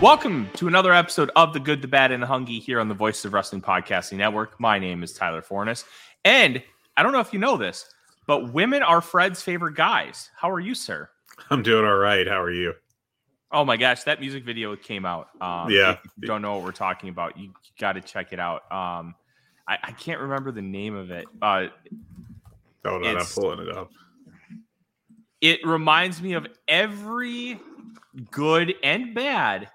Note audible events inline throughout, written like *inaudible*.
Welcome to another episode of The Good, the Bad, and the Hungee here on the Voice of Wrestling Podcasting Network. My name is Tyler Forness. And I don't know if you know this, but women are Fred's favorite guys. How are you, sir? I'm doing all right. How are you? Oh my gosh, that music video came out. Um, yeah. Don't know what we're talking about, you, you got to check it out. Um, I, I, can't remember the name of it. Uh, oh, no, I'm pulling it up. It reminds me of every good and bad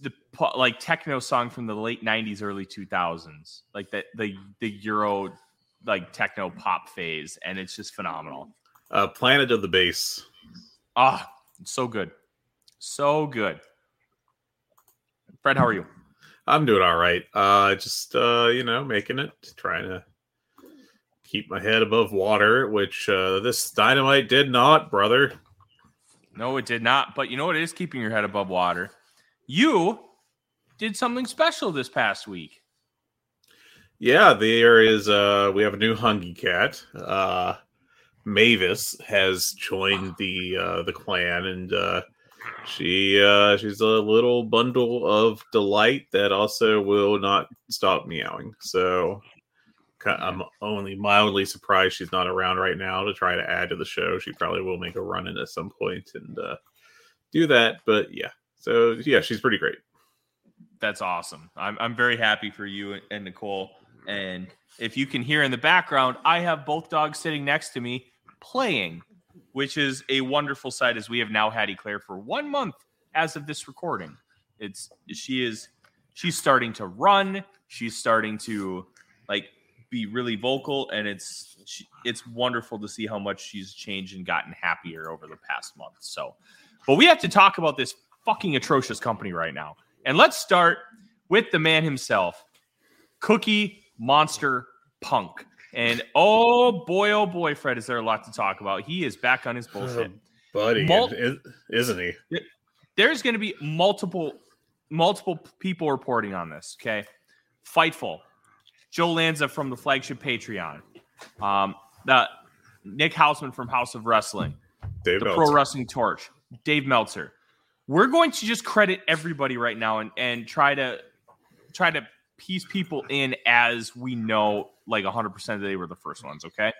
the like techno song from the late 90s early 2000s like that the the euro like techno pop phase and it's just phenomenal. Uh Planet of the Bass ah so good. So good. Fred how are you? I'm doing all right. Uh just uh you know making it trying to keep my head above water which uh this dynamite did not brother no it did not but you know what is keeping your head above water you did something special this past week. Yeah, there is uh we have a new hungry cat. Uh Mavis has joined the uh the clan and uh she uh she's a little bundle of delight that also will not stop meowing. So I'm only mildly surprised she's not around right now to try to add to the show. She probably will make a run in at some point and uh do that, but yeah, so yeah, she's pretty great. That's awesome. I'm I'm very happy for you and Nicole. And if you can hear in the background, I have both dogs sitting next to me playing, which is a wonderful sight as we have now had Eclair for one month as of this recording. It's she is she's starting to run. She's starting to like be really vocal, and it's she, it's wonderful to see how much she's changed and gotten happier over the past month. So, but we have to talk about this fucking atrocious company right now. And let's start with the man himself, Cookie Monster Punk. And oh boy, oh boy, Fred, is there a lot to talk about? He is back on his bullshit, uh, buddy, Mul- isn't he? There's going to be multiple, multiple people reporting on this. Okay, Fightful, Joe Lanza from the flagship Patreon, um, the Nick Hausman from Haus of Wrestling, Dave the Meltzer. Pro Wrestling Torch, Dave Meltzer, we're going to just credit everybody right now and, and try to try to piece people in as we know like 100% they were the first ones okay?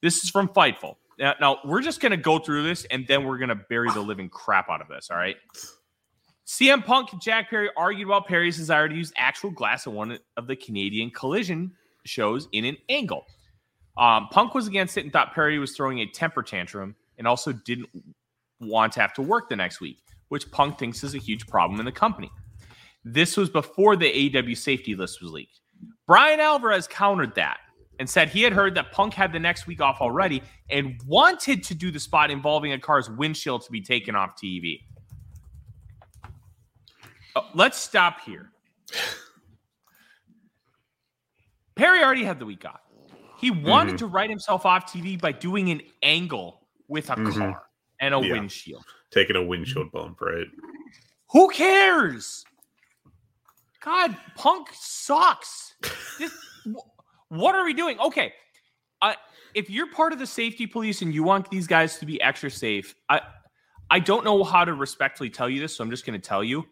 This is from fightful. Now, now we're just going to go through this and then we're going to bury the living crap out of this all right CM Punk and Jack Perry argued about Perry's desire to use actual glass in one of the Canadian collision shows in an angle. Um, Punk was against it and thought Perry was throwing a temper tantrum and also didn't want to have to work the next week which Punk thinks is a huge problem in the company. This was before the AEW safety list was leaked. Bryan Alvarez countered that and said he had heard that Punk had the next week off already and wanted to do the spot involving a car's windshield to be taken off TV. Oh, let's stop here. Perry already had the week off. He wanted mm-hmm. to write himself off TV by doing an angle with a mm-hmm. car and a yeah. windshield taking a windshield bump, right? Who cares? God, Punk sucks. This, what are we doing? Okay, uh, if you're part of the safety police and you want these guys to be extra safe, I I don't know how to respectfully tell you this, so I'm just going to tell you.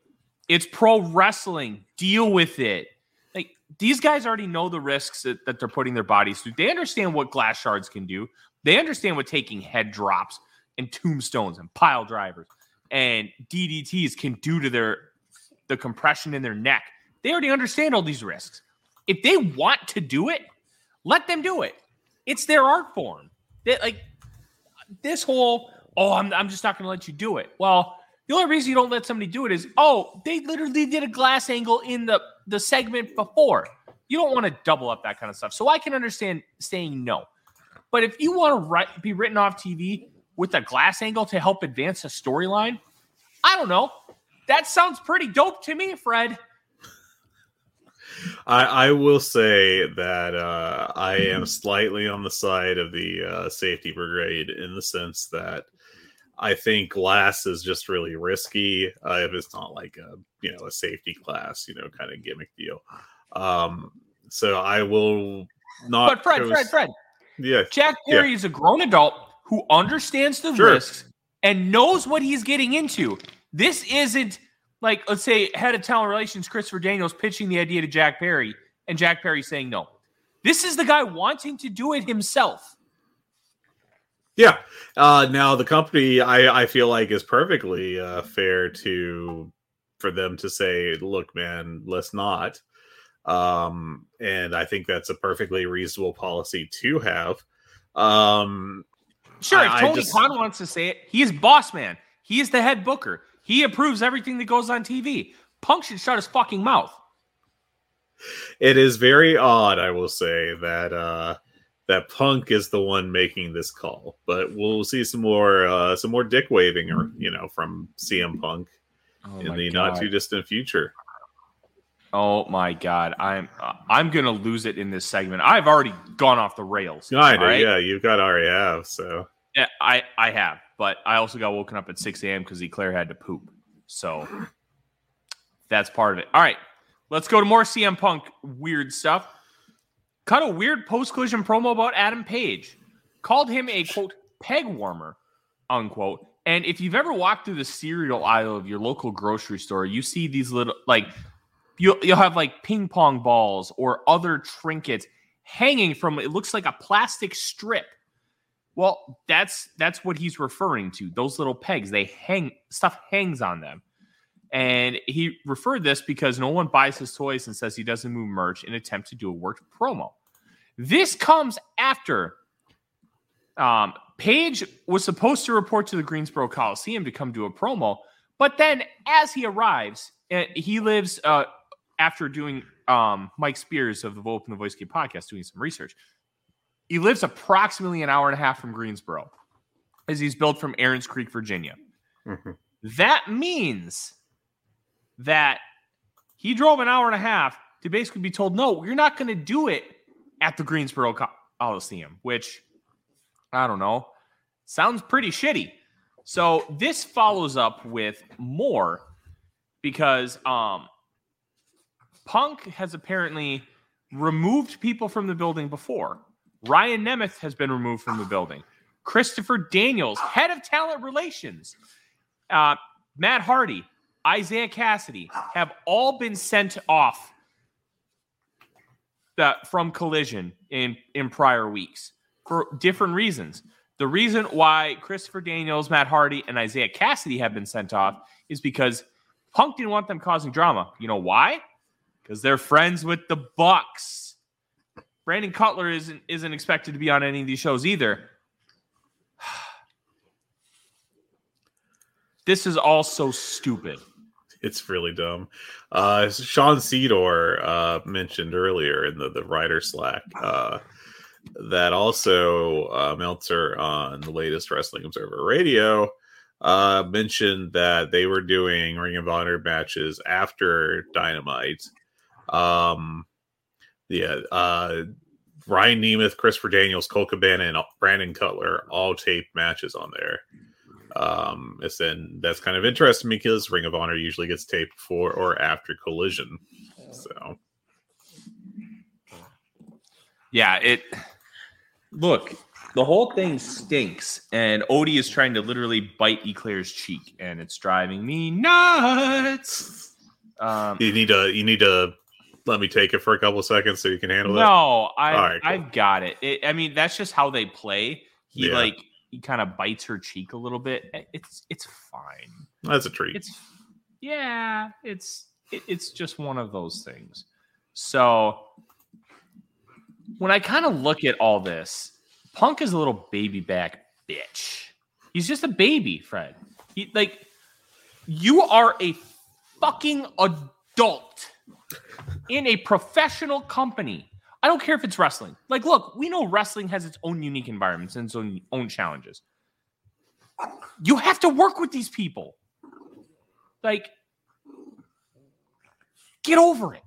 It's pro wrestling. Deal with it. Like these guys already know the risks that, that they're putting their bodies through. They understand what glass shards can do. They understand what taking head drops and tombstones and pile drivers and DDTs can do to their the compression in their neck. They already understand all these risks. If they want to do it, let them do it. It's their art form. They, like this whole, oh, I'm, I'm just not going to let you do it. Well, the only reason you don't let somebody do it is, oh, they literally did a glass angle in the, the segment before. You don't want to double up that kind of stuff. So I can understand saying no. But if you want to write, be written off TV with a glass angle to help advance a storyline, I don't know. That sounds pretty dope to me, Fred. I, I will say that uh, I am slightly on the side of the uh, safety brigade in the sense that I think glass is just really risky uh, if it's not like a you know a safety glass you know kind of gimmick deal. Um, so I will not. But Fred, Fred, Fred. Yeah, Jack Perry yeah. is a grown adult who understands the Sure. risks and knows what he's getting into. This isn't like, let's say, head of talent relations Christopher Daniels pitching the idea to Jack Perry and Jack Perry saying no. This is the guy wanting to do it himself. Yeah. Uh, now the company, I, I feel like, is perfectly uh, fair to for them to say, "Look, man, let's not." Um, and I think that's a perfectly reasonable policy to have. Um, Sure, if I Tony just- Khan wants to say it, he is boss man. He is the head booker. He approves everything that goes on TV. Punk should shut his fucking mouth. it is very odd, I will say that uh, that Punk is the one making this call, but we'll see some more uh, some more dick waving, or you know, from CM Punk Oh in the not too distant future. Oh my god, I'm I'm gonna lose it in this segment. I've already gone off the rails. Right? yeah, you've got already have so. Yeah, I I have, but I also got woken up at 6 a.m. because Eclair had to poop. So that's part of it. All right, let's go to more CM Punk weird stuff. Cut a weird post collision promo about Adam Page. Called him a quote peg warmer, unquote. And if you've ever walked through the cereal aisle of your local grocery store, you see these little like you'll you'll have like ping pong balls or other trinkets hanging from it looks like a plastic strip well, that's that's what he's referring to. Those little pegs, they hang stuff hangs on them. And he referred this because no one buys his toys and says he doesn't move merch in attempt to do a worked promo. This comes after um, Page was supposed to report to the Greensboro Coliseum to come do a promo, but then as he arrives, uh, he lives uh, after doing um, Mike Spears of the Volp and the Voice Kid podcast doing some research. He lives approximately an hour and a half from Greensboro, as he's built from Aaron's Creek, Virginia. Mhm. That means that he drove an hour and a half to basically be told, no, you're not going to do it at the Greensboro Coliseum, which I don't know, sounds pretty shitty. So this follows up with more because um, Punk has apparently removed people from the building before. Ryan Nemeth has been removed from the building. Christopher Daniels, head of talent relations, uh, Matt Hardy, Isiah Kassidy have all been sent off the, from Collision in in prior weeks for different reasons. The reason why Christopher Daniels, Matt Hardy, and Isiah Kassidy have been sent off is because Punk didn't want them causing drama. You know why? Because they're friends with the Bucks. Brandon Cutler isn't isn't expected to be on any of these shows either. *sighs* This is all so stupid. It's really dumb. Uh, Sean Sedor uh, mentioned earlier in the the writer Slack uh, that also uh, Meltzer on the latest Wrestling Observer Radio uh, mentioned that they were doing Ring of Honor matches after Dynamite. Um, yeah, uh, Ryan Nemeth, Christopher Daniels, Colt Cabana, and Brandon Cutler all taped matches on there. Um, it's then that's kind of interesting because Ring of Honor usually gets taped before or after Collision. So Yeah, it. Look, the whole thing stinks, and Odie is trying to literally bite Eclair's cheek, and it's driving me nuts. Um, you need to you need to let me take it for a couple seconds so you can handle it. no, I, All right, cool. I've got it. it. I mean, that's just how they play. He Yeah. like he kind of bites her cheek a little bit. Eh, it's it's fine. That's a treat. It's yeah, it's it, it's just one of those things. So when I kind of look at all this, Punk is a little baby back bitch. He's just a baby, Fred. He like you are a fucking adult in a professional company. I don't care if it's wrestling. Like, look, we know wrestling has its own unique environments and its own, own challenges. You have to work with these people. Like, get over it.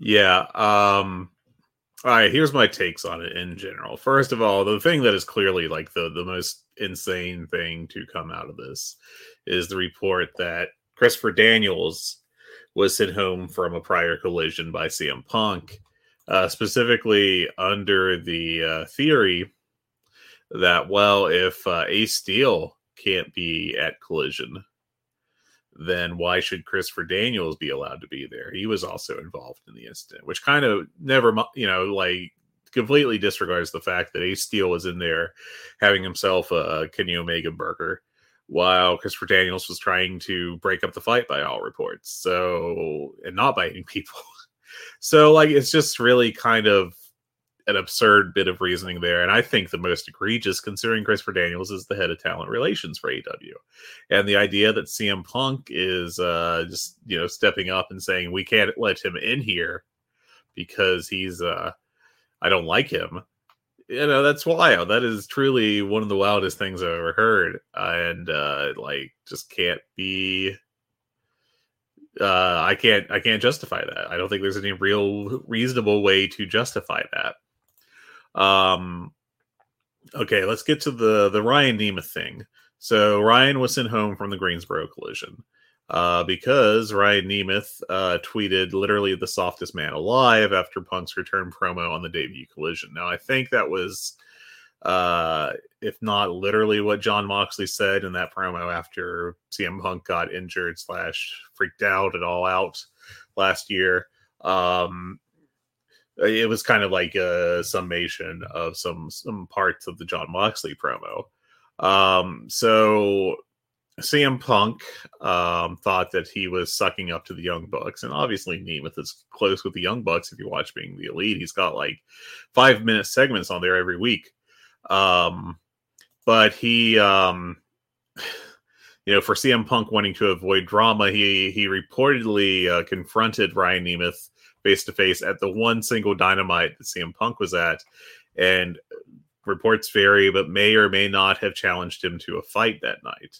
Yeah. Um all right, here's my takes on it in general. First of all, the thing that is clearly like the the most insane thing to come out of this is the report that Christopher Daniels was sent home from a prior collision by CM Punk, uh, specifically under the uh, theory that well, if uh, Ace Steel can't be at collision, then why should Christopher Daniels be allowed to be there? He was also involved in the incident, which kind of never, you know, like completely disregards the fact that Ace Steel was in there having himself a Kenny Omega burger while Christopher Daniels was trying to break up the fight by all reports. So, and not biting people. *laughs* So, like, it's just really kind of an absurd bit of reasoning there. And I think the most egregious, considering Christopher Daniels is the head of talent relations for AW and the idea that CM Punk is uh, just you know stepping up and saying we can't let him in here because he's uh, I don't like him. You know that's wild. That is truly one of the wildest things I've ever heard, and uh, like just can't be. Uh, I can't. I can't justify that. I don't think there's any real reasonable way to justify that. Um. Okay, let's get to the the Ryan Nemeth thing. So Ryan was sent home from the Greensboro collision uh, because Ryan Nemeth uh, tweeted literally the softest man alive after Punk's return promo on the debut collision. Now, I think that was, uh, if not literally what Jon Moxley said in that promo after CM Punk got injured slash freaked out at all out last year. Um, it was kind of like a summation of some some parts of the Jon Moxley promo. Um, so CM Punk um, thought that he was sucking up to the Young Bucks, and obviously Nemeth is close with the Young Bucks. If you watch Being the Elite, he's got like five minute segments on there every week. Um, but he, um, *sighs* you know, for CM Punk wanting to avoid drama, he he reportedly uh, confronted Ryan Nemeth face to face at the one single Dynamite that CM Punk was at, and reports vary, but may or may not have challenged him to a fight that night.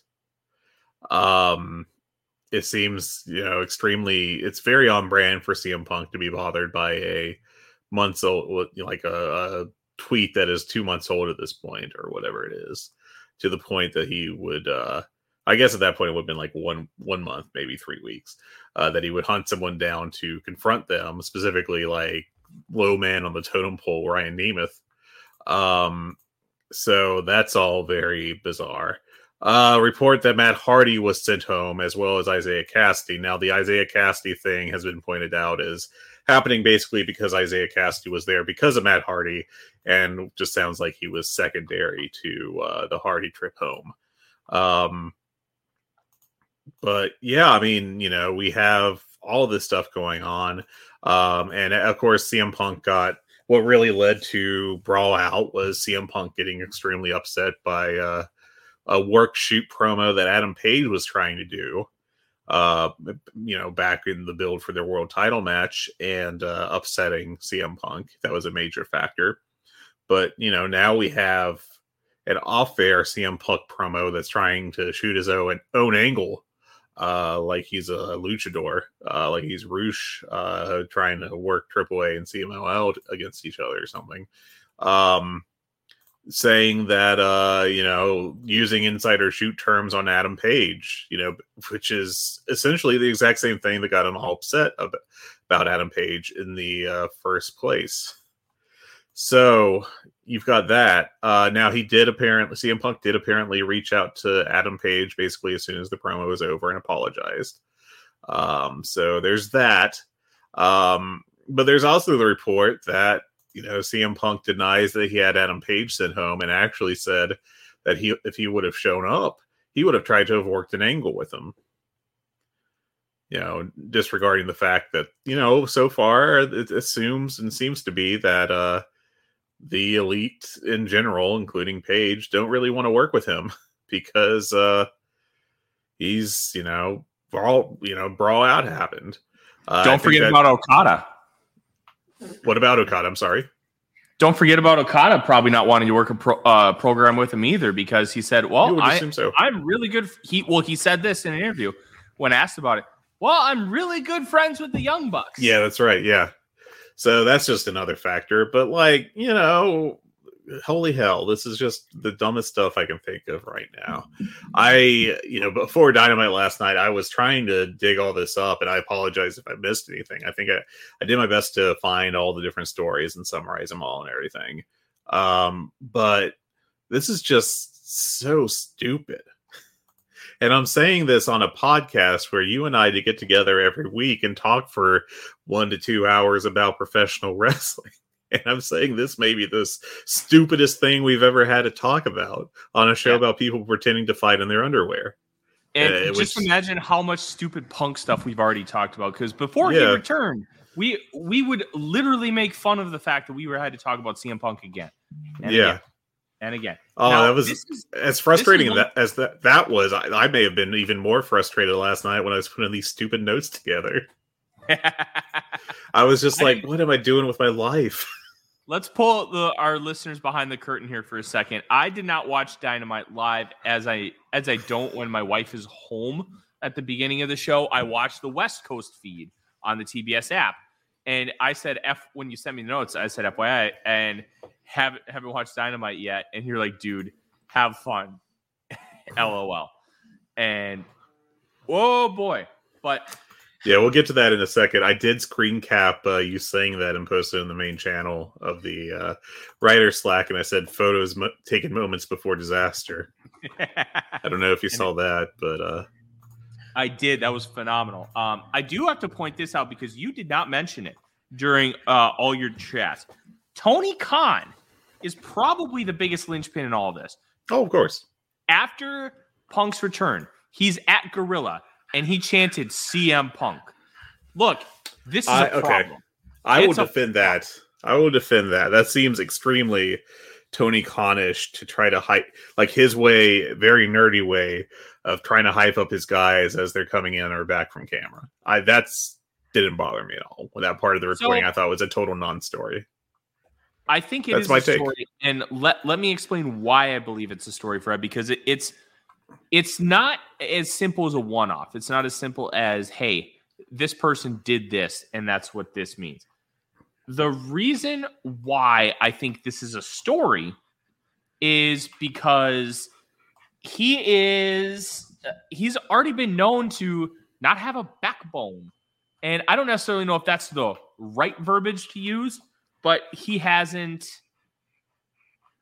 Um, it seems you know extremely. It's very on brand for CM Punk to be bothered by a months old, like a, a tweet that is two months old at this point or whatever it is, to the point that he would. uh I guess at that point it would have been like one one month, maybe three weeks, uh, that he would hunt someone down to confront them, specifically like low man on the totem pole, Ryan Nemeth. Um, so that's all very bizarre. Uh, report that Matt Hardy was sent home as well as Isiah Kassidy. Now, the Isiah Kassidy thing has been pointed out as happening basically because Isiah Kassidy was there because of Matt Hardy, and just sounds like he was secondary to uh, the Hardy trip home. Um, but yeah, I mean, you know, we have all this stuff going on. Um, and of course, CM Punk got what really led to Brawl Out was CM Punk getting extremely upset by uh, a work shoot promo that Adam Page was trying to do, uh, you know, back in the build for their world title match and uh, upsetting CM Punk. That was a major factor. But, you know, now we have an off air CM Punk promo that's trying to shoot his own, own angle uh, like he's a luchador, uh, like he's Rush, uh, trying to work AAA and CMLL against each other or something. Um, saying that uh, you know using insider shoot terms on Adam Page, you know, which is essentially the exact same thing that got him all upset about, Adam Page in the uh, first place. So you've got that. Uh, now he did apparently CM Punk did apparently reach out to Adam Page basically as soon as the promo was over and apologized. Um, so there's that. Um, but there's also the report that you know CM Punk denies that he had Adam Page sent home and actually said that he if he would have shown up, he would have tried to have worked an angle with him. You know, disregarding the fact that you know so far it assumes and seems to be that uh the elite in general, including Page, don't really want to work with him *laughs* because uh he's you know brawl you know brawl out happened. Uh, Don't forget that- about Okada. What about Okada? I'm sorry. Don't forget about Okada probably not wanting to work a pro, uh, program with him either because he said, "Well, I, so. I'm really good." He well, he said this in an interview when asked about it. Well, I'm really good friends with the Young Bucks. Yeah, that's right. Yeah. So that's just another factor. But like, you know, holy hell, this is just the dumbest stuff I can think of right now. I, you know, before Dynamite last night, I was trying to dig all this up and I apologize if I missed anything. I think I, I did my best to find all the different stories and summarize them all and everything. Um, but this is just so stupid. And I'm saying this on a podcast where you and I to get together every week and talk for one to two hours about professional *laughs* wrestling. *laughs* And I'm saying this may be the stupidest thing we've ever had to talk about on a show Yeah. about people pretending to fight in their underwear. And Uh, just was- imagine how much stupid punk stuff we've already talked about. Because before he Yeah. returned, we we would literally make fun of the fact that we were had to talk about CM Punk again. And yeah. Again, and again. Oh, Now, that was is- as frustrating that as that that was. I, I may have been even more frustrated last night when I was putting these stupid notes together. *laughs* I was just like, what am I doing with my life? *laughs* Let's pull the, our listeners behind the curtain here for a second. I did not watch Dynamite live as I as I don't when my wife is home at the beginning of the show. I watched the West Coast feed on the TBS app, and I said F when you sent me the notes. I said FYI, and haven't haven't watched Dynamite yet. And you're like, dude, have fun, *laughs* LOL. And oh boy, but Yeah, we'll get to that in a second. I did screen cap uh, you saying that and posted in the main channel of the uh, writer Slack, and I said photos mo- taken moments before disaster. I don't know if you *laughs* saw that, but uh, I did. That was phenomenal. Um, I do have to point this out because you did not mention it during uh, all your chats. Tony Khan is probably the biggest linchpin in all this. oh, of course. After Punk's return, he's at Gorilla and he chanted CM Punk. Look, this is I- a okay. problem. I will It's a- defend that. I will defend that. That seems extremely Tony Khanish to try to hype, like his way, very nerdy way of trying to hype up his guys as they're coming in or back from camera. I that's didn't bother me at all. That part of the So- recording I thought was a total non-story. I think it is That's my a take. story, and let let me explain why I believe it's a story, Fred. Because it, it's it's not as simple as a one off. It's not as simple as hey, this person did this, and that's what this means. The reason why I think this is a story is because he is he's already been known to not have a backbone. And I don't necessarily know if that's the right verbiage to use, but he hasn't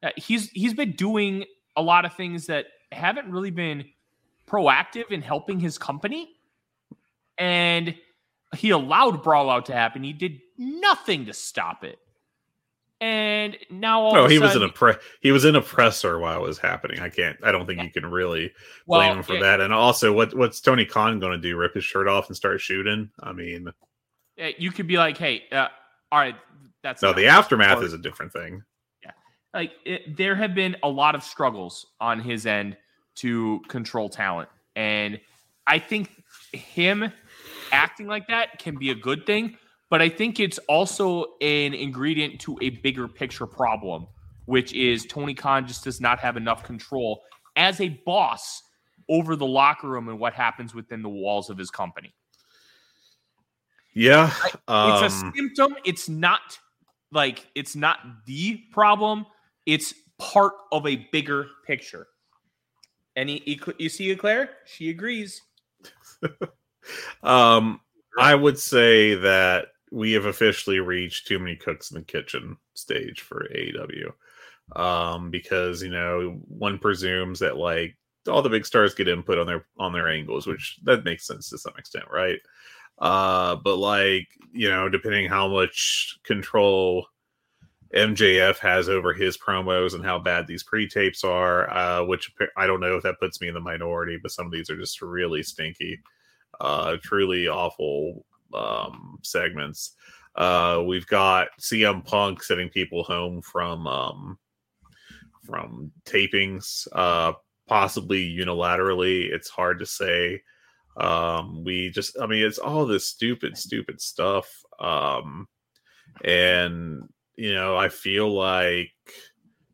uh, he's he's been doing a lot of things that haven't really been proactive in helping his company. And he allowed Brawl Out to happen. He did nothing to stop it. And now all No, of a he was sudden, an oppre- he was an oppressor while it was happening. I can't. I don't think you can really well, blame him for yeah, that. And also, what what's Tony Khan going to do? Rip his shirt off and start shooting? I mean, yeah, you could be like, hey, uh, all right, that's no. The aftermath is a different thing. Yeah, like it, there have been a lot of struggles on his end to control talent and i think him acting like that can be a good thing but i think it's also an ingredient to a bigger picture problem which is tony khan just does not have enough control as a boss over the locker room and what happens within the walls of his company Yeah, it's um, a symptom. It's not like it's not the problem. It's part of a bigger picture. Any you see it, Claire? She agrees. *laughs* um, I would say that we have officially reached too many cooks in the kitchen stage for AEW. Um, because you know, one presumes that like all the big stars get input on their on their angles, which that makes sense to some extent, right? Uh, but like, you know, depending how much control MJF has over his promos and how bad these pre-tapes are, uh, which I don't know if that puts me in the minority, but some of these are just really stinky, uh, truly awful um, segments. Uh, we've got CM Punk sending people home from um, from tapings, uh, possibly unilaterally. It's hard to say. Um, we just, I mean, it's all this stupid, stupid stuff. Um, and you know, I feel like,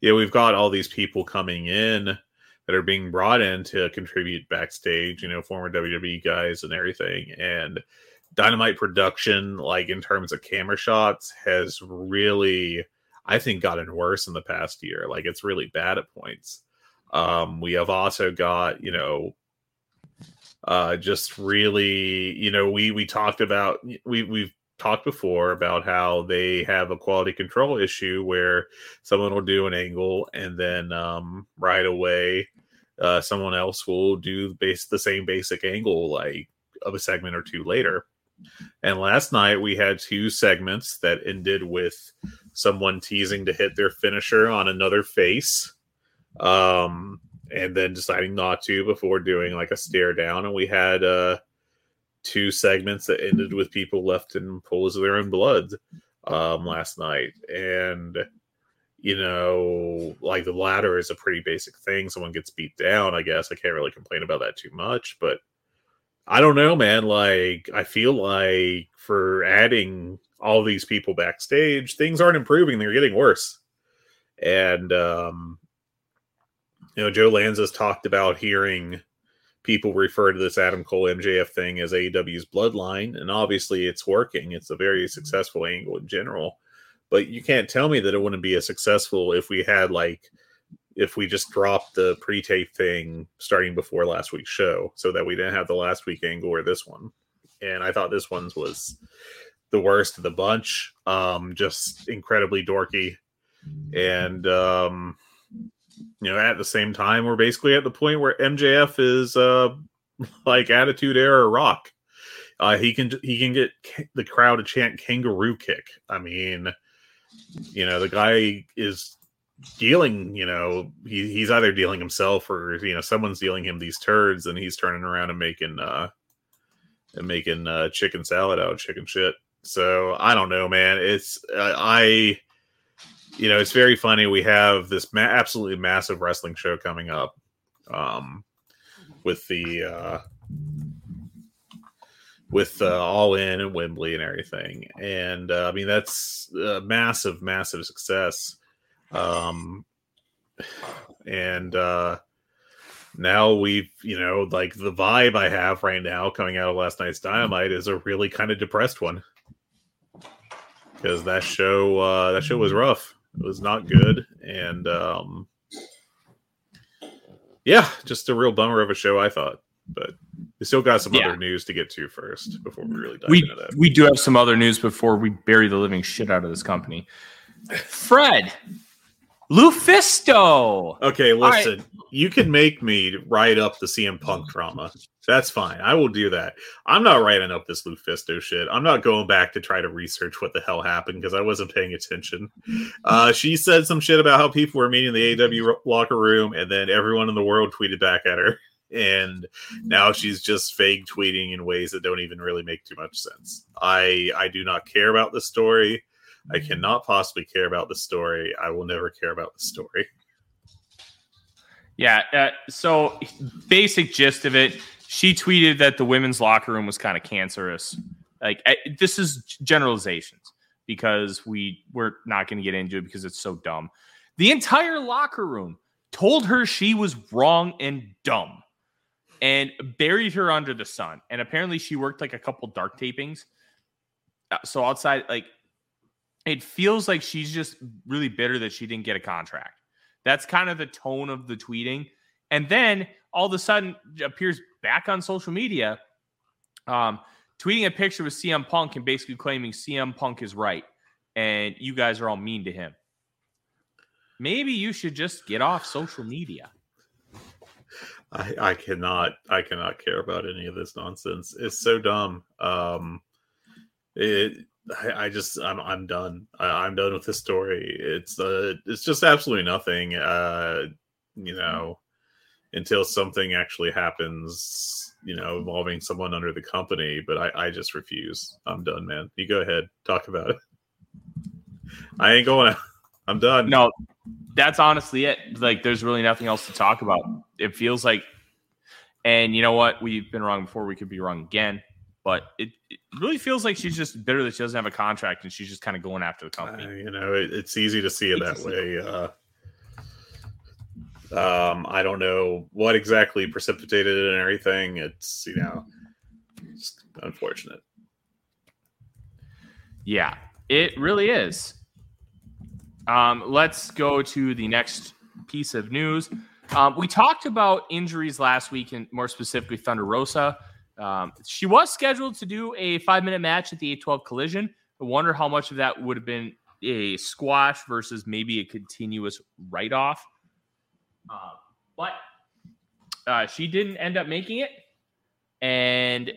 yeah, we've got all these people coming in that are being brought in to contribute backstage, you know, former WWE guys and everything. And Dynamite production, like in terms of camera shots, has really, I think, gotten worse in the past year. Like it's really bad at points. Um, we have also got, you know, uh, just really, you know, we we talked about we we've talked before about how they have a quality control issue where someone will do an angle and then um, right away uh, someone else will do base the same basic angle like of a segment or two later. And last night we had two segments that ended with someone teasing to hit their finisher on another face. Um, and then deciding not to before doing like a stare down. And we had uh, two segments that ended with people left in pools of their own blood um, last night. And, you know, like the latter is a pretty basic thing. Someone gets beat down, I guess. I can't really complain about that too much. But I don't know, man. Like, I feel like for adding all these people backstage, things aren't improving. They're getting worse. And, um, you know, Joe Lanza's talked about hearing people refer to this Adam Cole MJF thing as AEW's bloodline, and obviously it's working. It's a very successful angle in general. But you can't tell me that it wouldn't be as successful if we had like if we just dropped the pre-tape thing starting before last week's show, so that we didn't have the last week angle or this one. And I thought this one's was the worst of the bunch. Um, just incredibly dorky. And um you know, at the same time, we're basically at the point where MJF is uh *laughs* like attitude era rock. Uh, he can he can get the crowd to chant kangaroo kick. I mean, you know, the guy is dealing, you know, he, he's either dealing himself or you know, someone's dealing him these turds and he's turning around and making uh and making uh chicken salad out of chicken shit. So I don't know, man. It's uh, I you know, it's very funny. We have this ma- absolutely massive wrestling show coming up um, with the uh, with uh, All In and Wembley and everything, and uh, I mean that's a massive, massive success. Um, and uh, now we've, you know, like the vibe I have right now coming out of last night's Dynamite is a really kind of depressed one because that show uh, that show was rough. It was not good, and um, yeah, just a real bummer of a show. I thought, but we still got some yeah. other news to get to first before we really dive we, into that. We do have some other news before we bury the living shit out of this company. Fred, Lufisto. Okay, listen. Right. You can make me write up the CM Punk drama. That's fine. I will do that. I'm not writing up this Lufisto shit. I'm not going back to try to research what the hell happened because I wasn't paying attention. Uh, she said some shit about how people were meeting in the AW locker room, and then everyone in the world tweeted back at her. *laughs* And now she's just fake tweeting in ways that don't even really make too much sense. I I do not care about the story. I cannot possibly care about the story. I will never care about the story. Yeah. Uh, so, basic gist of it she tweeted that the women's locker room was kind of cancerous. Like, I, this is generalizations because we we're not going to get into it because it's so dumb. The entire locker room told her she was wrong and dumb and buried her under the sun. And apparently, she worked like a couple dark tapings. Uh, so, outside, like, it feels like she's just really bitter that she didn't get a contract. That's kind of the tone of the tweeting. And then all of a sudden appears back on social media, um, tweeting a picture with CM Punk and basically claiming CM Punk is right and you guys are all mean to him. Maybe you should just get off social media. I, I cannot I cannot care about any of this nonsense. It's so dumb. Um, it I, I just I'm I'm done. I, am done with this story. It's uh it's just absolutely nothing. Uh, you know, until something actually happens. You know, involving someone under the company. But I I just refuse. I'm done, man. You go ahead, talk about it. I ain't going. I'm done. No, that's honestly it. Like, there's really nothing else to talk about. It feels like, and you know what? We've been wrong before. We could be wrong again. But it, it really feels like she's just bitter that she doesn't have a contract and she's just kind of going after the company. Uh, you know, it, it's easy to see it that way. Uh, um, I don't know what exactly precipitated it and everything. It's you know, it's unfortunate. Yeah, it really is. Um, let's go to the next piece of news. Um, we talked about injuries last week, and more specifically, Thunder Rosa. Um, she was scheduled to do a five minute match at the 812 collision. I wonder how much of that would have been a squash versus maybe a continuous write off. Uh, but uh, she didn't end up making it. And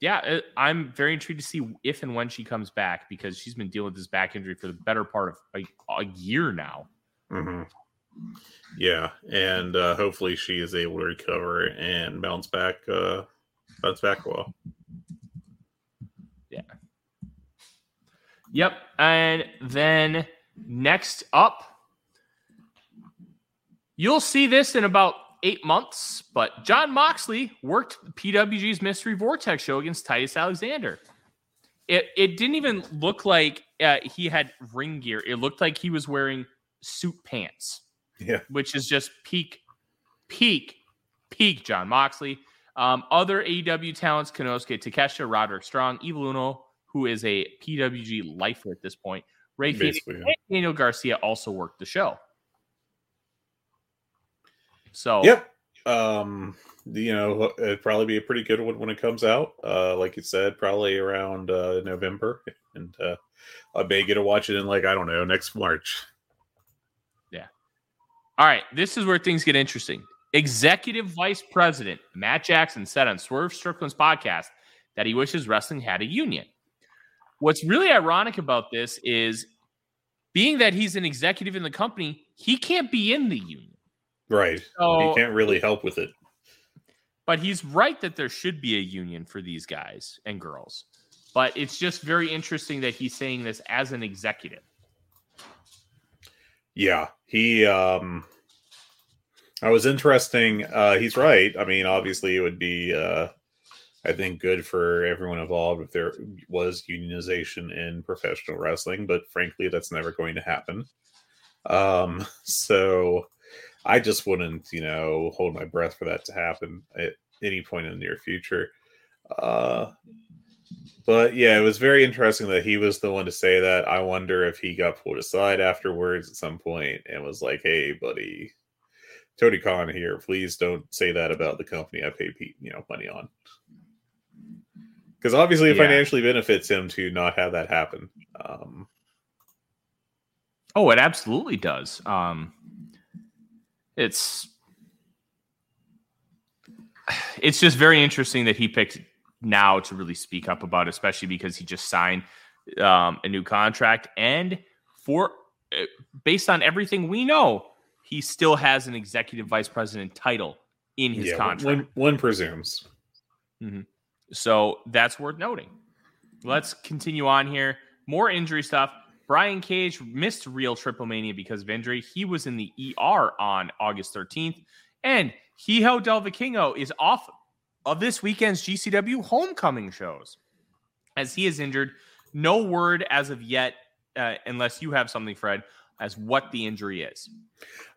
yeah, uh, I'm very intrigued to see if and when she comes back because she's been dealing with this back injury for the better part of a, a year now. Mm-hmm. Yeah, and uh, hopefully she is able to recover and bounce back, uh, bounce back well. Yeah. Yep, and then next up, you'll see this in about eight months, but Jon Moxley worked PWG's Mystery Vortex show against Titus Alexander. It, it didn't even look like uh, he had ring gear. It looked like he was wearing suit pants. Yeah. Which is just peak, peak, peak Jon Moxley. Um, other AEW talents, Konosuke Takeshita, Roderick Strong, Evil Uno, who is a PWG lifer at this point. Rey Fenix, yeah. Daniel Garcia also worked the show. So yep, um, you know, it'd probably be a pretty good one when it comes out. Uh, like you said, probably around uh, November, and uh, I may get to watch it in like I don't know next March. All right, this is where things get interesting. Executive Vice President Matt Jackson said on Swerve Strickland's podcast that he wishes wrestling had a union. What's really ironic about this is being that he's an executive in the company, he can't be in the union. Right. So, he can't really help with it. But he's right that there should be a union for these guys and girls. But it's just very interesting that he's saying this as an executive. Yeah, he um I was interesting. Uh he's right. I mean, obviously it would be uh I think good for everyone involved if there was unionization in professional wrestling, but frankly that's never going to happen. Um *laughs* so I just wouldn't, you know, hold my breath for that to happen at any point in the near future. Uh, but yeah, it was very interesting that he was the one to say that. I wonder if he got pulled aside afterwards at some point and was like, "Hey, buddy, Tony Khan here. Please don't say that about the company I pay, you know, money on." Because obviously, it yeah. financially benefits him to not have that happen. Um, oh, it absolutely does. Um, it's *sighs* it's just very interesting that he picked now to really speak up about, especially because he just signed um, a new contract, and for uh, based on everything we know, he still has an executive vice president title in his yeah, contract. One, one presumes. Mm-hmm. So that's worth noting. Let's continue on here. More injury stuff. Brian Cage missed real Triple Mania because of injury. He was in the ER on August 13th. And Hijo Del Vikingo is off of this weekend's GCW homecoming shows as he is injured. No word as of yet, uh, unless you have something, Fred, as what the injury is.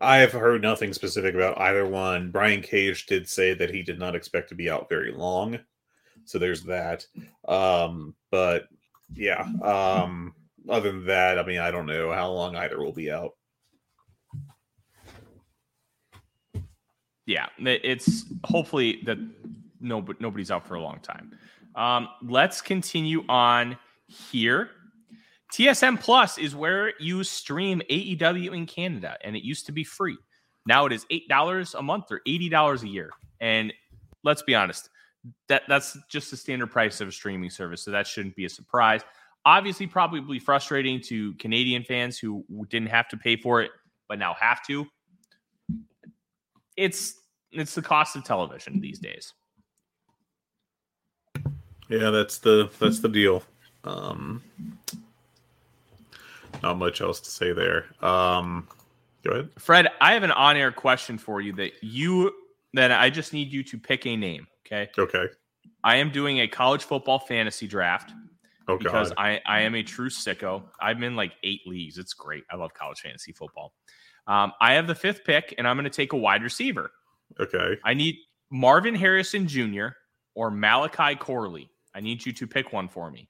I have heard nothing specific about either one. Brian Cage did say that he did not expect to be out very long. So there's that. Um, but yeah. Um, other than that, I mean, I don't know how long either will be out. yeah, it's hopefully that no, but nobody's out for a long time. Um, let's continue on here. TSN Plus is where you stream AEW in Canada, and it used to be free. Now it is eight dollars a month or eighty dollars a year. And let's be honest, that that's just the standard price of a streaming service, so that shouldn't be a surprise. Obviously, probably frustrating to Canadian fans who didn't have to pay for it, but now have to. It's it's the cost of television these days. Yeah, that's the that's the deal. Um, not much else to say there. Um, go ahead, Fred. I have an on-air question for you that you that I just need you to pick a name. Okay. Okay. I am doing a college football fantasy draft. Oh, because God. I, I am a true sicko. I'm in like eight leagues. It's great. I love college fantasy football. Um, I have the fifth pick, and I'm going to take a wide receiver. Okay. I need Marvin Harrison Jr. or Malachi Corley. I need you to pick one for me.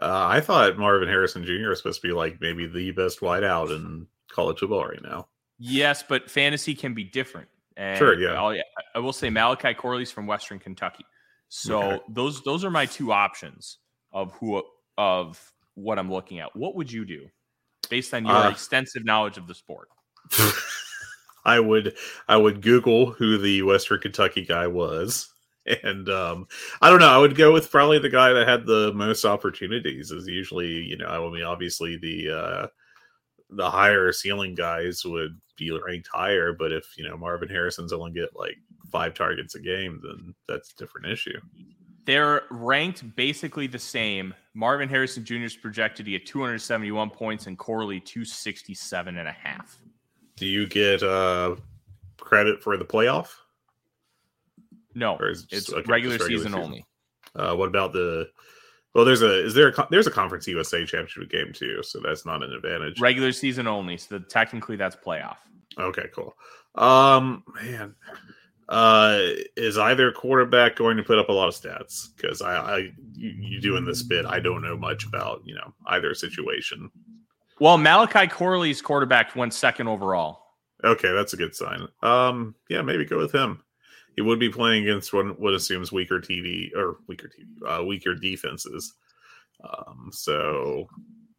Uh, I thought Marvin Harrison Jr. was supposed to be like maybe the best wideout in college football right now. Yes, but fantasy can be different. And Sure, yeah. I'll, I will say Malachi Corley's from Western Kentucky. So Okay. those those are my two options of who of what I'm looking at. What would you do based on your Uh, extensive knowledge of the sport? *laughs* I would I would Google who the Western Kentucky guy was. *laughs* And um, I don't know. I would go with probably the guy that had the most opportunities. Is usually, you know, I mean, obviously the uh, the higher ceiling guys would be ranked higher. But if you know Marvin Harrison's only get like five targets a game, then that's a different issue. They're ranked basically the same. Marvin Harrison Jr. is projected to get 271 points and Corley 267 and a half. Do you get uh, credit for the playoff? No, Or is it it's okay, regular, regular season, season. only. Uh, what about the? Well, there's a is there a, there's a conference USA championship game too, so that's not an advantage. Regular season only. So technically that's playoff. Okay, cool. Um, man, uh, is either quarterback going to put up a lot of stats? Because I, I you, you doing this bit, I don't know much about you know either situation. Well, Malachi Corley's quarterback went second overall. Okay, that's a good sign. Um, yeah, maybe go with him. He would be playing against one what assumes weaker TV or weaker TV, uh, weaker defenses. Um, so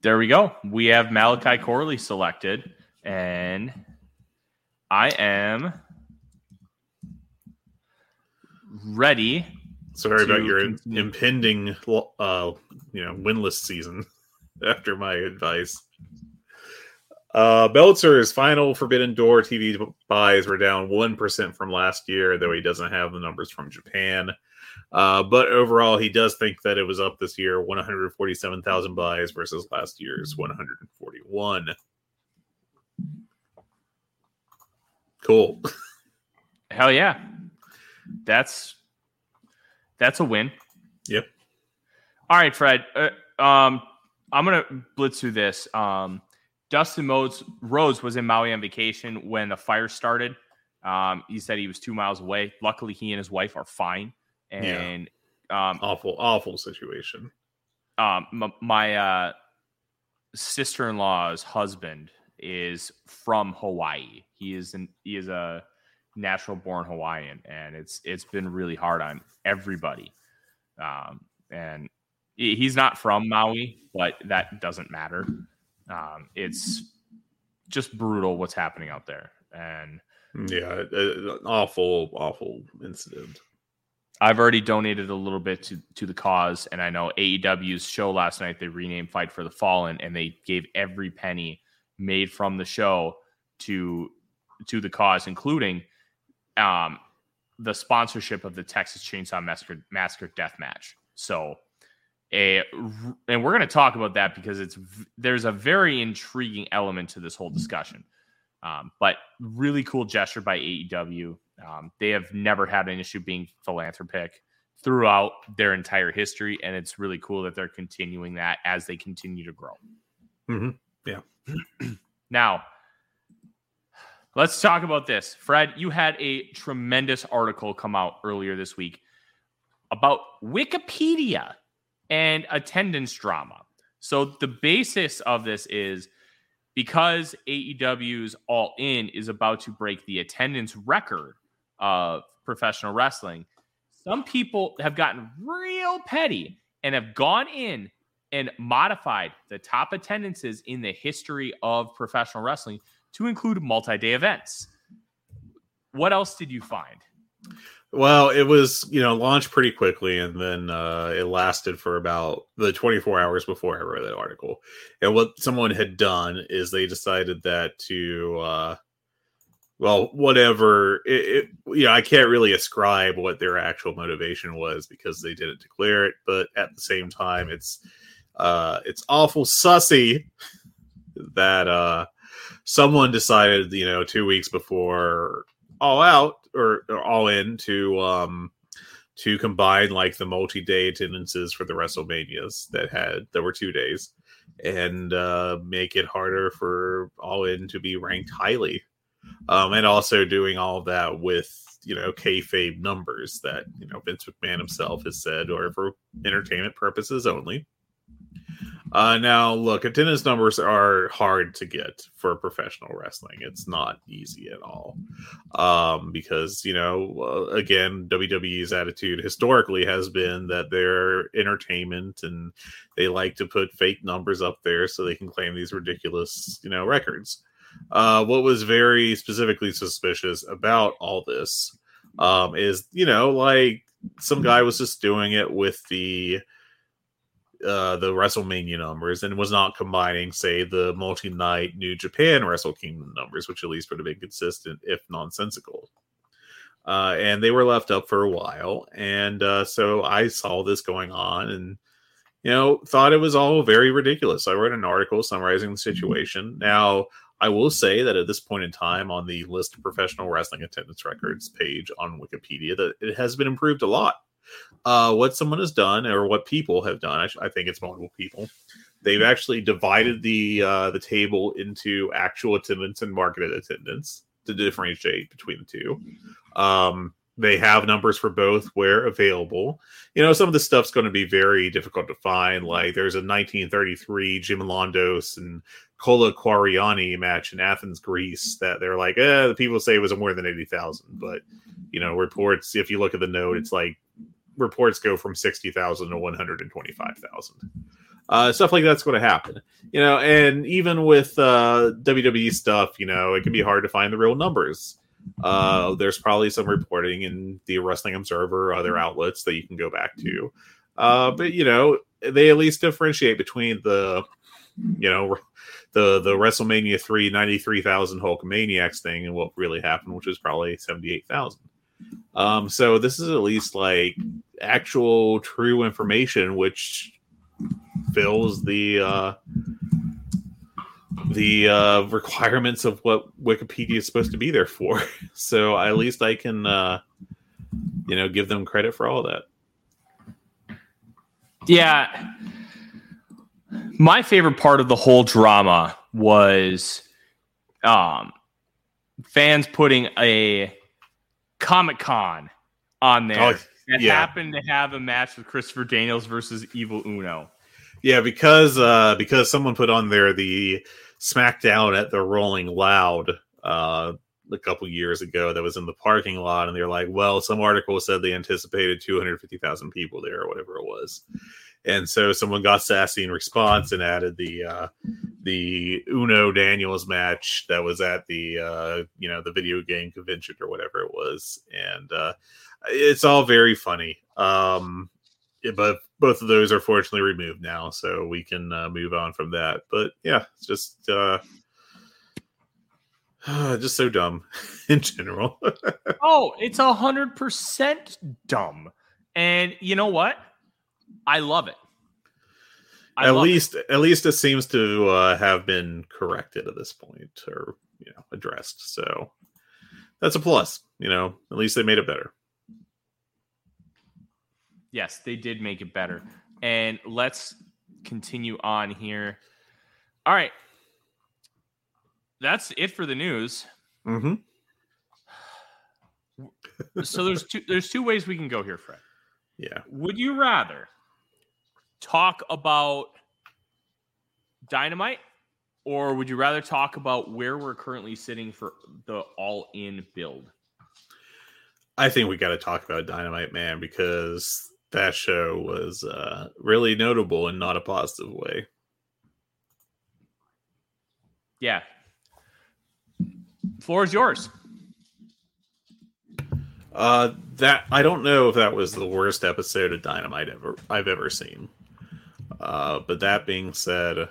There we go. We have Malachi Corley selected, and I am ready. sorry about your continue. impending, uh, you know, winless season. *laughs* After my advice, uh, Meltzer's final Forbidden Door TV buys were down one percent from last year, though he doesn't have the numbers from Japan. Uh, but overall, he does think that it was up this year, one hundred forty-seven thousand buys versus last year's one hundred forty-one. Cool. *laughs* Hell yeah, that's that's a win. Yep. All right, Fred. Uh, um, I'm gonna blitz through this. Um, Dustin Rhodes, Rhodes was in Maui on vacation when the fire started. Um, he said he was two miles away. Luckily, he and his wife are fine. And um, Awful, awful situation. um, m- my uh, sister-in-law's husband is from Hawaii. He is an he is a natural-born Hawaiian, and it's it's been really hard on everybody. Um, and he's not from Maui, but that doesn't matter. Um, it's just brutal what's happening out there, and Yeah, an awful, awful incident. I've already donated a little bit to to the cause, and I know AEW's show last night they renamed Fight for the Fallen, and they gave every penny made from the show to to the cause, including um, the sponsorship of the Texas Chainsaw Massacre, Massacre Death Match. So, a and we're going to talk about that because it's there's a very intriguing element to this whole discussion. Um, but really cool gesture by AEW. Um, they have never had an issue being philanthropic throughout their entire history, and it's really cool that they're continuing that as they continue to grow. Mhm. Yeah. *clears throat* now, let's talk about this. Fred, you had a tremendous article come out earlier this week about Wikipedia and attendance drama. So the basis of this is because AEW's All In is about to break the attendance record of professional wrestling, some people have gotten real petty and have gone in and modified the top attendances in the history of professional wrestling to include multi-day events. What else did you find? Well, it was you know launched pretty quickly, and then uh, it lasted for about the 24 hours before I wrote that article. And what someone had done is they decided that to uh, well, whatever. It, it, you know, I can't really ascribe what their actual motivation was because they didn't declare it. But at the same time, it's uh, it's awful sussy that uh, someone decided, you know, two weeks before All Out or, or All In to um, to combine like the multi-day attendances for the WrestleManias that had there were two days and uh, make it harder for All In to be ranked highly, um, and also doing all that with you know kayfabe numbers that you know Vince McMahon himself has said or for entertainment purposes only. Uh, now, look, attendance numbers are hard to get for professional wrestling. It's not easy at all. Um, because, you know, uh, again, WWE's attitude historically has been that they're entertainment and they like to put fake numbers up there so they can claim these ridiculous, you know, records. Uh, what was very specifically suspicious about all this um, is, you know, like some guy was just doing it with the uh, the WrestleMania numbers and was not combining, say, the multi-night New Japan Wrestle Kingdom numbers, which at least would have been consistent, if nonsensical. Uh, and they were left up for a while, and uh, so I saw this going on, and you know, thought it was all very ridiculous. I wrote an article summarizing the situation. Now, I will say that at this point in time, on the list of professional wrestling attendance records page on Wikipedia, that it has been improved a lot uh, what someone has done or what people have done. I, I think it's multiple people. They've actually divided the uh, the table into actual attendance and marketed attendance to differentiate between the two. Um, they have numbers for both where available. You know, some of the stuff's going to be very difficult to find. Like there's a 1933 Jim Londos and Kola Kwariani match in Athens, Greece that they're like, eh, the people say it was more than 80,000. But, you know, reports, if you look at the note, it's like reports go from 60,000 to 125,000. Uh, stuff like that's going to happen, you know, and even with uh, WWE stuff, you know, it can be hard to find the real numbers. Uh, there's probably some reporting in the Wrestling Observer, or other outlets that you can go back to. Uh, but you know, they at least differentiate between the, you know, the the WrestleMania three ninety three thousand Hulkamaniacs thing and what really happened, which was probably seventy eight thousand. Um, so this is at least like actual true information, which fills the uh, the uh, requirements of what Wikipedia is supposed to be there for. *laughs* So at least I can, uh, you know, give them credit for all that. Yeah. My favorite part of the whole drama was um, fans putting a Comic Con on there Oh, that yeah. happened to have a match with Christopher Daniels versus Evil Uno. Yeah, because uh, because someone put on there the SmackDown at the Rolling Loud uh, a couple years ago that was in the parking lot, and they're like, well, some article said they anticipated two hundred fifty thousand people there, or whatever it was. And so someone got sassy in response and added the uh, the Uno Daniels match that was at the uh, you know the video game convention or whatever it was, and uh, it's all very funny. Um, but both of those are fortunately removed now, so we can uh, move on from that. But yeah, it's just uh, *sighs* just so dumb *laughs* in general. *laughs* Oh, it's a hundred percent dumb. And you know what? I love it. I at love it. least, at least it seems to uh, have been corrected at this point, or you know, addressed. So that's a plus. You know, at least they made it better. Yes, they did make it better. And let's continue on here. All right. That's it for the news. Mm-hmm. So there's two there's two ways we can go here, Fred. Yeah. Would you rather talk about dynamite or would you rather talk about where we're currently sitting for the all in build? I think we got to talk about Dynamite Man because that show was uh, really notable in not a positive way. Yeah. Floor is yours. Uh, that I don't know if that was the worst episode of Dynamite ever I've ever seen. Uh, but that being said,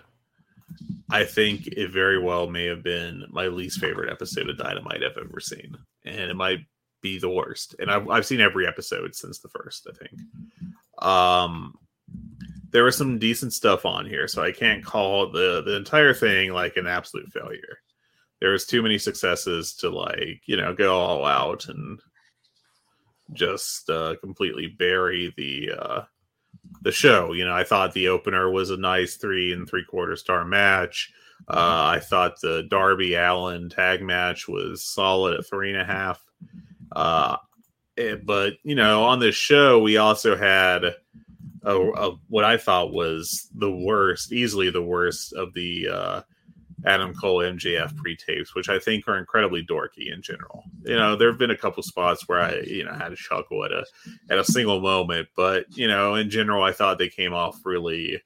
I think it very well may have been my least favorite episode of Dynamite I've ever seen, and it might be the worst. And I've, I've seen every episode since the first. I think. Um, there was some decent stuff on here, so I can't call the the entire thing like an absolute failure. There was too many successes to like you know go all out and just uh, completely bury the uh, the show. You know, I thought the opener was a nice three and three quarter star match. Uh, I thought the Darby Allin tag match was solid at three and a half. Uh, it, eh, but you know, on this show, we also had a, a, what I thought was the worst, easily the worst of the uh, Adam Cole MJF pre tapes, which I think are incredibly dorky in general. You know, there have been a couple spots where I, you know, had a chuckle at a at a single moment, but you know, in general, I thought they came off really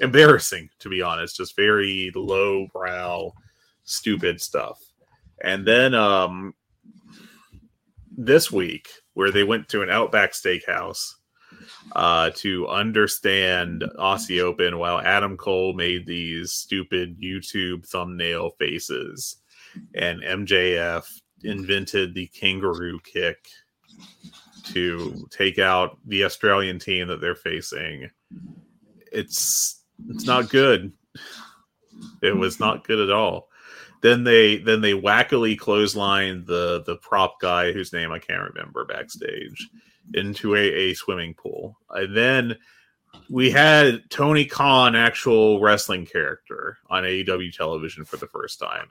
embarrassing, to be honest, just very low brow, stupid stuff. And then um this week, where they went to an Outback Steakhouse uh, to understand Aussie Open while Adam Cole made these stupid YouTube thumbnail faces and MJF invented the kangaroo kick to take out the Australian team that they're facing. It's it's not good. It was not good at all. Then they then they wackily clothesline the the prop guy whose name I can't remember backstage into a, a swimming pool. And then we had Tony Khan, actual wrestling character, on AEW television for the first time.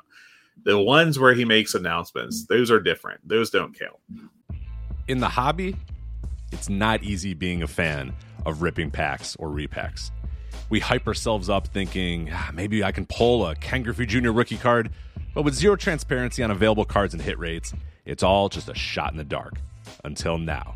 The ones where he makes announcements, those are different. Those don't count. In the hobby, it's not easy being a fan of ripping packs or repacks. We hype ourselves up thinking ah, maybe I can pull a Ken Griffey Jr. rookie card, but with zero transparency on available cards and hit rates, it's all just a shot in the dark. Until now.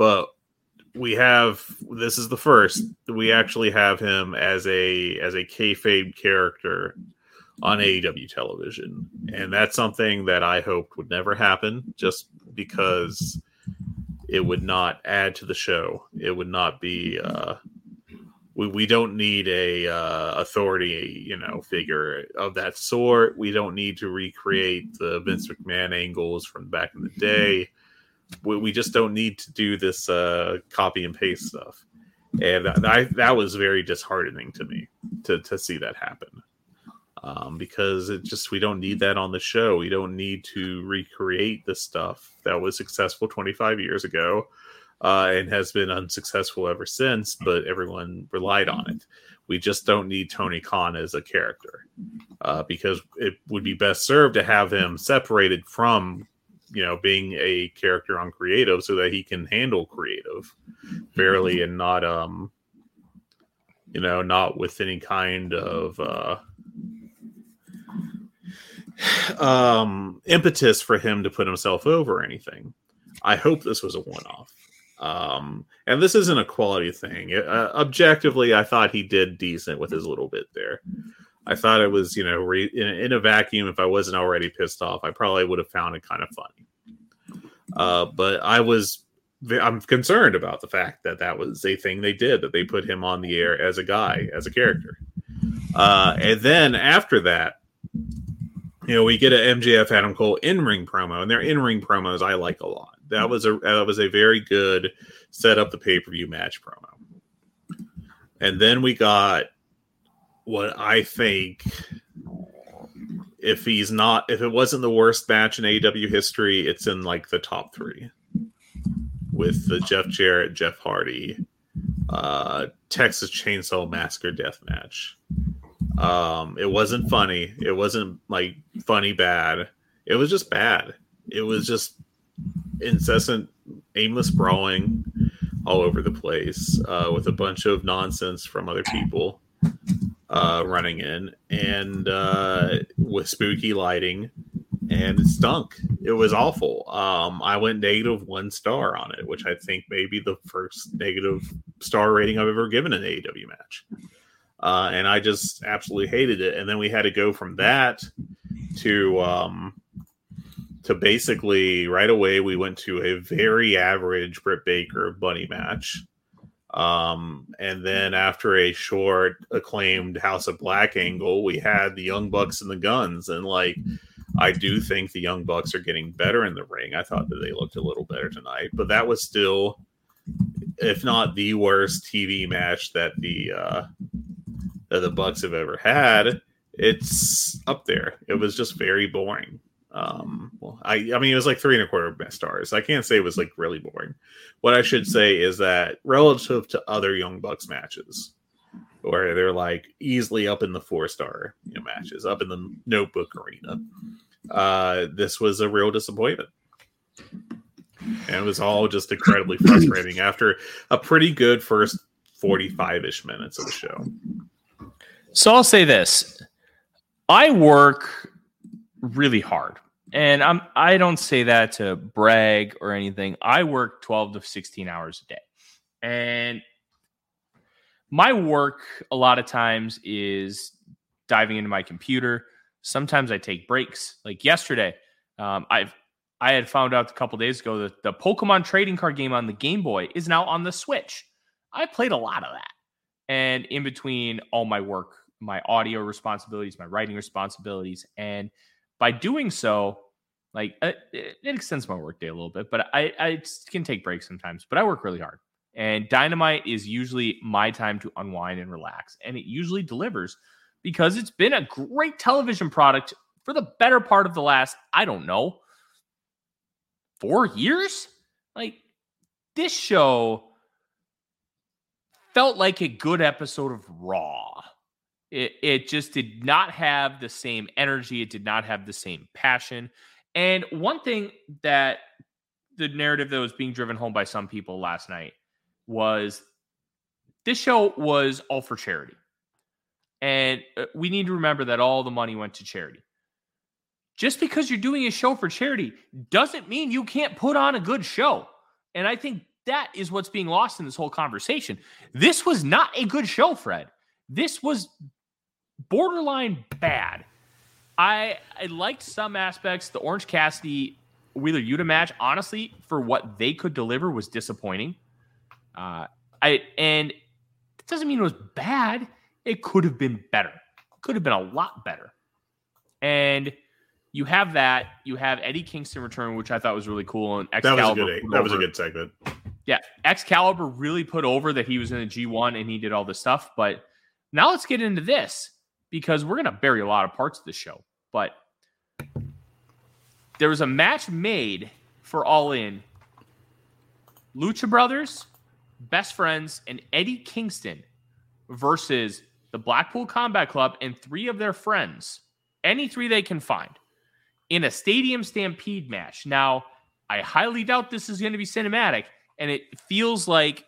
but we have this is the first we actually have him as a as a kayfabe character on AEW television, and that's something that I hoped would never happen, just because it would not add to the show. It would not be. Uh, we we don't need a uh, authority, you know, figure of that sort. We don't need to recreate the Vince McMahon angles from back in the day we, we just don't need to do this uh, copy and paste stuff. And I, that was very disheartening to me to, to see that happen. Um, because it just we don't need that on the show. We don't need to recreate the stuff that was successful 25 years ago uh, and has been unsuccessful ever since. But everyone relied on it. We just don't need Tony Khan as a character uh, because it would be best served to have him separated from you know being a character on creative so that he can handle creative fairly *laughs* and not um you know not with any kind of uh *sighs* um impetus for him to put himself over anything. I hope this was a one-off. Um and this isn't a quality thing. Uh, objectively i thought he did decent with his little bit there I thought it was, you know, re- in, in, a vacuum. If I wasn't already pissed off, I probably would have found it kind of funny. Uh, but I was, I'm concerned about the fact that that was a thing they did that they put him on the air as a guy, as a character. Uh, and then after that, you know, we get an MJF Adam Cole in ring promo, and their in ring promos I like a lot. That was a that was a very good set up the pay per view match promo. And then we got what I think if he's not if it wasn't the worst match in AEW history, it's in like the top three with the Jeff Jarrett, Jeff Hardy, uh, Texas Chainsaw Massacre death match. Um, it wasn't funny. It wasn't like funny bad. It was just bad. It was just incessant, aimless brawling all over the place uh, with a bunch of nonsense from other people uh, running in and uh, with spooky lighting and it stunk. It was awful. Um, I went negative one star on it, which I think may be the first negative star rating I've ever given an AEW match. Uh, and I just absolutely hated it. And then we had to go from that to um, to basically right away we went to a very average Britt Baker bunny match. Um, and then after a short acclaimed House of Black angle, we had the Young Bucks and the Guns. And like, I do think the Young Bucks are getting better in the ring. I thought that they looked a little better tonight, but that was still, if not the worst TV match that the uh, that the Bucks have ever had. It's up there. It was just very boring. Um, well, I I mean, it was like three and a quarter stars. I can't say it was like really boring. What I should say is that relative to other Young Bucks matches, where they're like easily up in the four star you know, matches, up in the Notebook arena, uh, this was a real disappointment. And it was all just incredibly *clears throat* frustrating after a pretty good first 45 ish minutes of the show. So I'll say this. I work really hard. And I'm I don't say that to brag or anything. I work 12 to 16 hours a day. And my work a lot of times is diving into my computer. Sometimes I take breaks. Like yesterday, um, I've I had found out a couple days ago that the Pokemon trading card game on the Game Boy is now on the Switch. I played a lot of that. And in between all my work, my audio responsibilities, my writing responsibilities, and by doing so, like uh, it, it extends my workday a little bit, but I, I can take breaks sometimes. But I work really hard, and Dynamite is usually my time to unwind and relax, and it usually delivers because it's been a great television product for the better part of the last I don't know four years. Like this show felt like a good episode of Raw it, it just did not have the same energy. It did not have the same passion. And one thing that the narrative that was being driven home by some people last night was this show was all for charity. And uh, we need to remember that all the money went to charity. Just because you're doing a show for charity doesn't mean you can't put on a good show. And I think that is what's being lost in this whole conversation. This was not a good show, Fred. This was borderline bad. I I liked some aspects. The Orange Cassidy Wheeler Yuta match, honestly, for what they could deliver, was disappointing. Uh, I and it doesn't mean it was bad. It could have been better. It Could have been a lot better. And you have that. You have Eddie Kingston return, which I thought was really cool. And Excalibur that was a good. That was a good segment. Yeah, Excalibur really put over that he was in the G1 and he did all this stuff. But now let's get into this because we're going to bury a lot of parts of the show. But there was a match made for All In. Lucha Brothers, Best Friends, and Eddie Kingston versus the Blackpool Combat Club and three of their friends, any three they can find, in a stadium stampede match. Now, I highly doubt this is going to be cinematic, and it feels like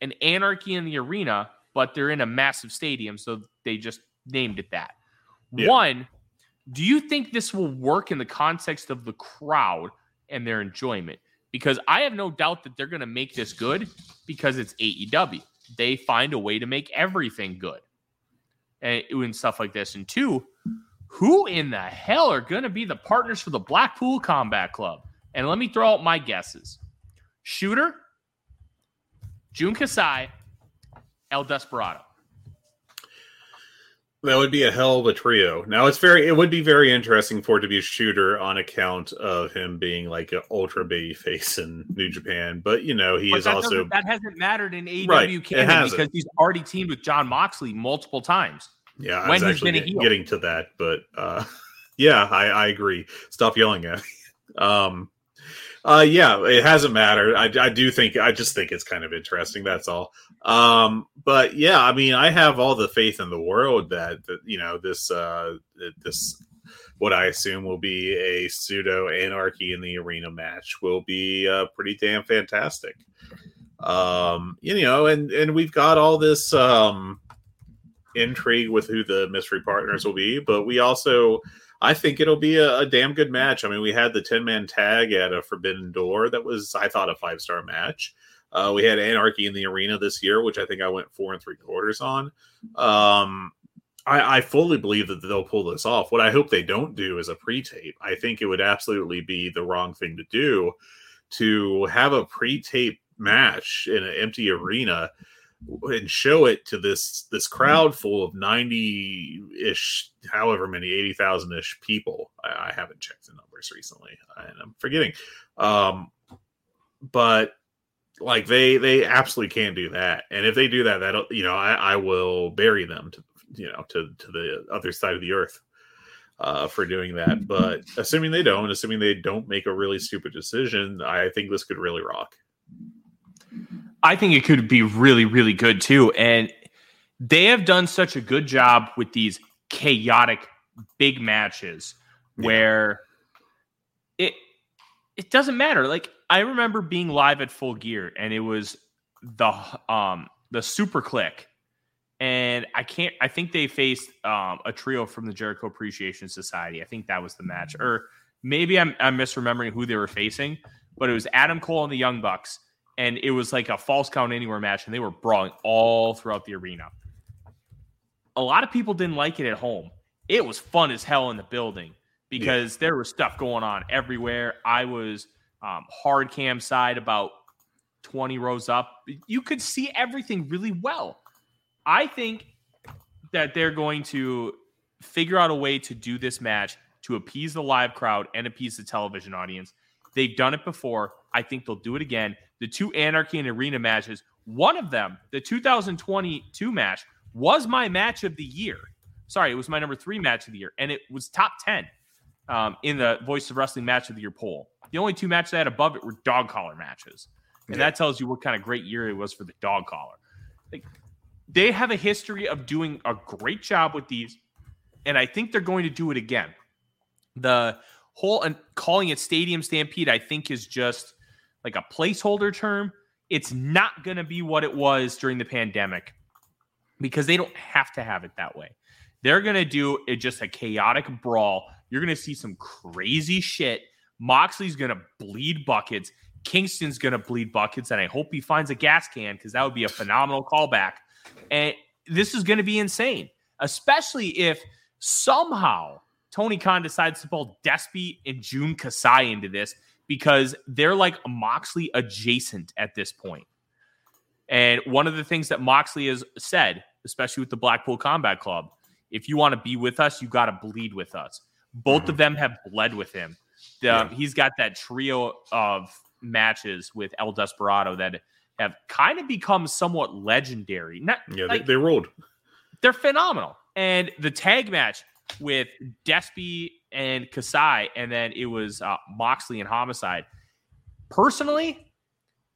an anarchy in the arena, but they're in a massive stadium, so they just named it that. Yeah. One, do you think this will work in the context of the crowd and their enjoyment? Because I have no doubt that they're going to make this good because it's AEW. They find a way to make everything good eh, and, and stuff like this. And two, who in the hell are going to be the partners for the Blackpool Combat Club? And let me throw out my guesses Shota, Jun Kasai, El Desperado. That would be a hell of a trio. Now it's very it would be very interesting for it to be a Shota on account of him being like an ultra baby face in New Japan. But you know, he But is also that hasn't mattered in AEW Right, canon because he's already teamed with Jon Moxley multiple times. yeah, I when he's actually been a heel. getting to that, but uh *laughs* yeah, I, I agree. Stop yelling at me. *laughs* Um uh yeah, it hasn't mattered. I, I do think I just think it's kind of interesting, that's all. Um but yeah, I mean I have all the faith in the world that, that you know this uh this what I assume will be a pseudo anarchy in the arena match will be uh, pretty damn fantastic. Um, you know, and and we've got all this um, intrigue with who the mystery partners will be, but we also, I think it'll be a, a damn good match. I mean, we had the ten man tag at a Forbidden Door that was, I thought, a five star match. Uh, we had Anarchy in the Arena this year, which I think I went four and three quarters on. Um, I, I fully believe that they'll pull this off. What I hope they don't do is a pre-tape. I think it would absolutely be the wrong thing to do to have a pre-tape match in an empty arena and show it to this this crowd full of 90-ish however many 80,000-ish people I, I haven't checked the numbers recently and I'm forgetting um but like they they absolutely can't do that and if they do that that'll you know I, I will bury them to you know to to the other side of the earth uh for doing that but assuming they don't assuming they don't make a really stupid decision i think this could really rock I think it could be really, really good too. And they have done such a good job with these chaotic big matches Yeah. where it it doesn't matter. Like I remember being live at Full Gear and it was the um the Super Kliq. And I can't I think they faced um a trio from the Jericho Appreciation Society. I think that was the match. Or maybe I'm I'm misremembering who they were facing, but it was Adam Cole and the Young Bucks and it was like a false count anywhere match, and they were brawling all throughout the arena. A lot of people didn't like it at home. It was fun as hell in the building because there was stuff going on everywhere. I was um, hard cam side about 20 rows up. You could see everything really well. I think that they're going to figure out a way to do this match to appease the live crowd and appease the television audience. They've done it before. I think they'll do it again. The two Anarchy and Arena matches, one of them, the 2022 match, was my match of the year. Sorry, it was my number three match of the year, and it was top 10 um, in the Voice of Wrestling match of the year poll. The only two matches I had above it were dog collar matches. And Yeah. that tells you what kind of great year it was for the dog collar. Like, they have a history of doing a great job with these, and I think they're going to do it again. The whole and calling it Stadium Stampede, I think, is just like a placeholder term. It's not going to be what it was during the pandemic because they don't have to have it that way. They're going to do it just a chaotic brawl. You're going to see some crazy shit. Moxley's going to bleed buckets. Kingston's going to bleed buckets. And I hope he finds a gas can because that would be a phenomenal callback. And this is going to be insane, especially if somehow Tony Khan decides to pull Despy and Jun Kasai into this because they're like Moxley adjacent at this point. And one of the things that Moxley has said, especially with the Blackpool Combat Club, if you want to be with us, you got to bleed with us. Both mm-hmm. of them have bled with him. The- Yeah. He's got that trio of matches with El Desperado that have kind of become somewhat legendary. Not yeah like, they, they ruled they're phenomenal. And the tag match with Despy and Kasai, and then it was uh, Moxley and Homicide. Personally,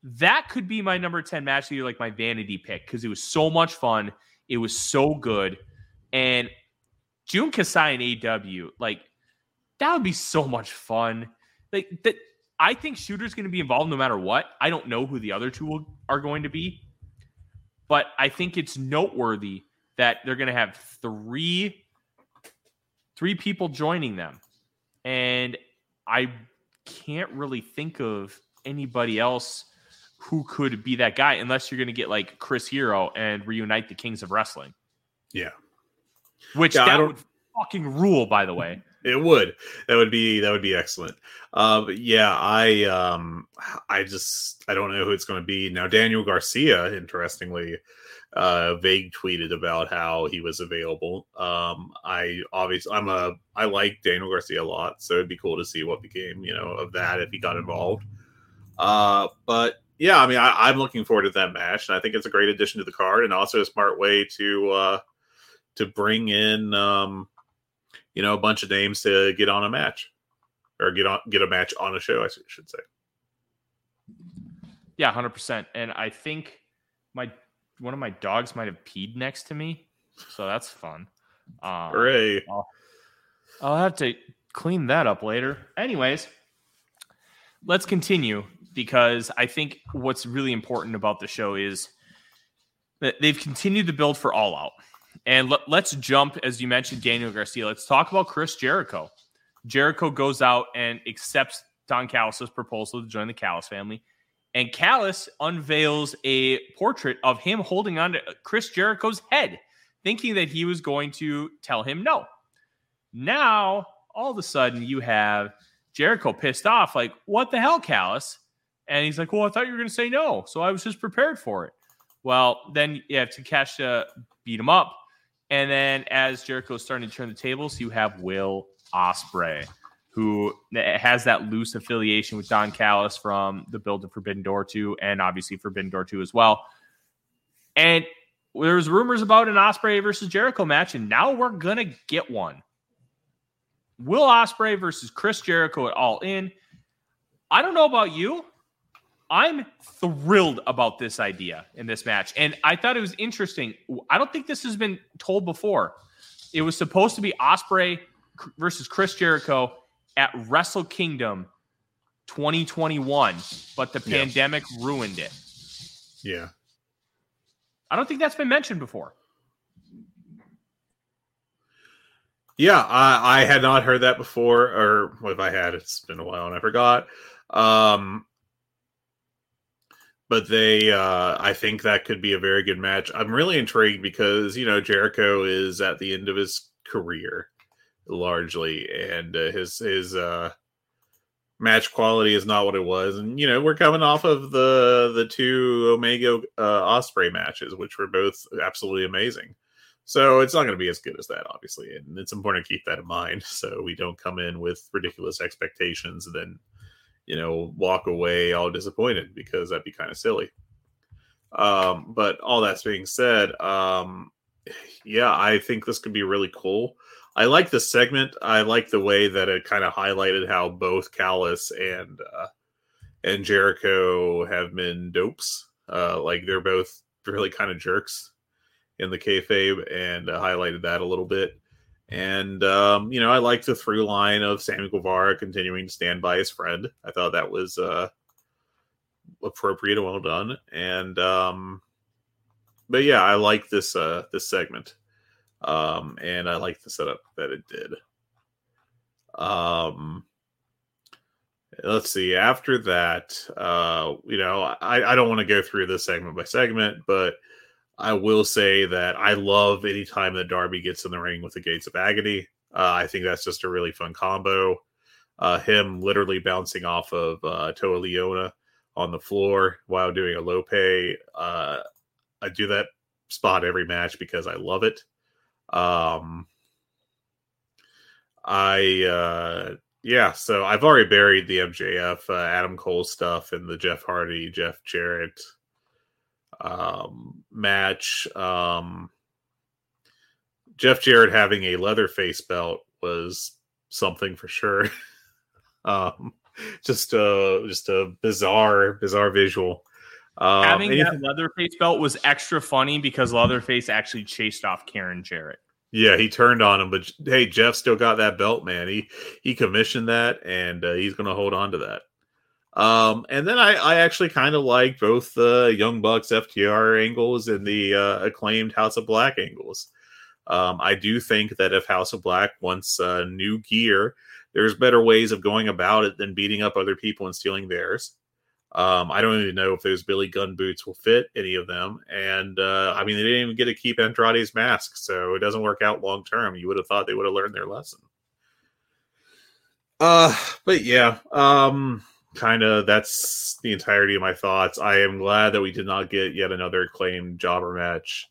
that could be my number 10 match of the like my vanity pick, because it was so much fun. It was so good. And Jun Kasai and AW, like, that would be so much fun. Like, that. I think Shota's going to be involved no matter what. I don't know who the other two will, are going to be, but I think it's noteworthy that they're going to have three three people joining them and i can't really think of anybody else who could be that guy unless you're going to get like chris hero and reunite the kings of wrestling yeah which Yeah, that would fucking rule by the way it would. That would be that would be excellent. Uh, but yeah, I um I just I don't know who it's going to be now. Daniel Garcia, interestingly, uh, vague tweeted about how he was available. Um, I obviously I'm a I like Daniel Garcia a lot, so it'd be cool to see what became you know of that if he got involved. Uh, but yeah, I mean I, am looking forward to that match, and I think it's a great addition to the card, and also a smart way to uh, to bring in um, you know a bunch of names to get on a match or get on get a match on a show. I should say. Yeah, hundred percent. And I think my one of my dogs might have peed next to me, so that's fun. Um, Hooray! I'll, I'll have to clean that up later. Anyways, let's continue because I think what's really important about the show is that they've continued to build for All Out. And let, us jump, as you mentioned, Daniel Garcia. Let's talk about Chris Jericho. Jericho goes out and accepts Don Callis' proposal to join the Callis family. And Callis unveils a portrait of him holding on to Chris Jericho's head, thinking that he was going to tell him no. Now, all of a sudden, you have Jericho pissed off, like, what the hell, Callis? And he's like, well, I thought you were going to say no. So I was just prepared for it. Well, then you have Takeshita beat him up. And then as Jericho is starting to turn the tables, you have Will Ospreay, who has that loose affiliation with Don Callis from the build of Forbidden Door 2 and obviously Forbidden Door 2 as well. And there's rumors about an Ospreay versus Jericho match, and now we're gonna get one. Will Ospreay versus Chris Jericho at All In. I don't know about you. I'm thrilled about this idea in this match, and I thought it was interesting. I don't think this has been told before. It was supposed to be Ospreay versus Chris Jericho at Wrestle Kingdom 2021, but the yeah. pandemic ruined it. Yeah. I don't think that's been mentioned before. Yeah, I, I had not heard that before, or if I had, it's been a while and I forgot. Um, but they, uh, I think that could be a very good match. I'm really intrigued because you know Jericho is at the end of his career, largely, and uh, his his uh, match quality is not what it was. And you know, we're coming off of the the two Omega uh, Ospreay matches, which were both absolutely amazing. So it's not going to be as good as that, obviously, and it's important to keep that in mind *laughs* so we don't come in with ridiculous expectations and then you know walk away all disappointed because that'd be kind of silly. Um, but all that's being said, um, yeah, I think this could be really cool. I like the segment. I like the way that it kind of highlighted how both Callis and uh, and Jericho have been dopes. Uh, like they're both really kind of jerks in the kayfabe, and uh, highlighted that a little bit. And um, you know, I like the through line of Sammy Guevara continuing to stand by his friend. I thought that was uh, appropriate and well done. And um, but yeah, I like this uh, this segment um, and I like the setup that it did. Um, let's see. After that, uh, you know, I, I don't want to go through this segment by segment, but I will say that I love anytime that Darby gets in the ring with the Gates of Agony. Uh, I think that's just a really fun combo. Uh, him literally bouncing off of uh, Toa Liona on the floor while doing a tope. Uh, I do that spot every match because I love it. Um, I uh, yeah, so I've already buried the MJF uh, Adam Cole stuff and the Jeff Hardy Jeff Jarrett um, match. Um, Jeff Jarrett having a Leatherface belt was something for sure. *laughs* um, just a just a bizarre bizarre visual. Um, Having that Leatherface belt was extra funny because Leatherface actually chased off Karen Jarrett. Yeah, he turned on him, but hey, Jeff still got that belt, man. He he commissioned that, and uh, he's going to hold on to that. Um, and then I, I actually kind of like both the Young Bucks FTR angles and the uh, acclaimed House of Black angles. Um, I do think that if House of Black wants uh, new gear, there's better ways of going about it than beating up other people and stealing theirs. Um, I don't even know if those Billy Gunn boots will fit any of them. And uh, I mean, they didn't even get to keep Andrade's mask, so it doesn't work out long term. You would have thought they would have learned their lesson. Uh, but yeah, um, kind of that's the entirety of my thoughts. I am glad that we did not get yet another acclaimed jobber match.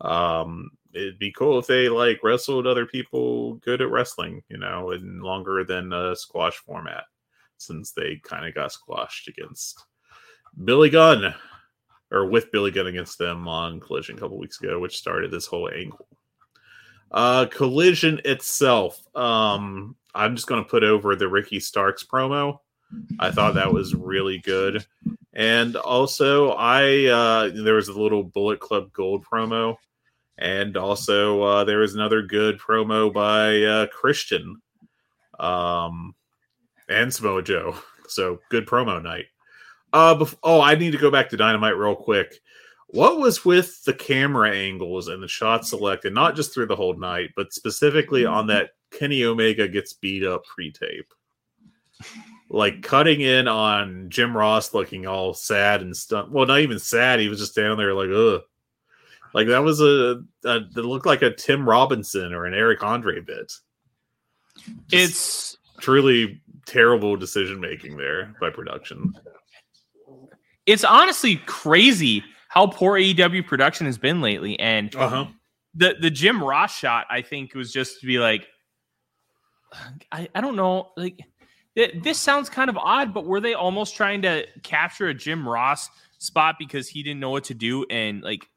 Um, it'd be cool if they like wrestled other people good at wrestling, you know, and longer than a squash format, since they kind of got squashed against Billy Gunn or with Billy Gunn against them on Collision a couple weeks ago, which started this whole angle. Uh, Collision itself, um, I'm just going to put over the Ricky Starks promo. I thought that was really good. And also, I uh, there was a little Bullet Club Gold promo, and also uh, there was another good promo by uh, Christian, um, and Samoa Joe. So good promo night. Uh, bef- oh, I need to go back to Dynamite real quick. What was with the camera angles and the shot selected, not just through the whole night, but specifically on that Kenny Omega gets beat up pre-tape? Like cutting in on Jim Ross looking all sad and stuff. Well, not even sad. He was just standing there like, ugh. Like that was a, a that looked like a Tim Robinson or an Eric Andre bit. Just It's truly terrible decision making there by production. it's honestly crazy how poor AEW production has been lately. And Uh huh. the the Jim Ross shot, I think, was just to be like, I, I don't know, like th- this sounds kind of odd, but were they almost trying to capture a Jim Ross spot because he didn't know what to do and like,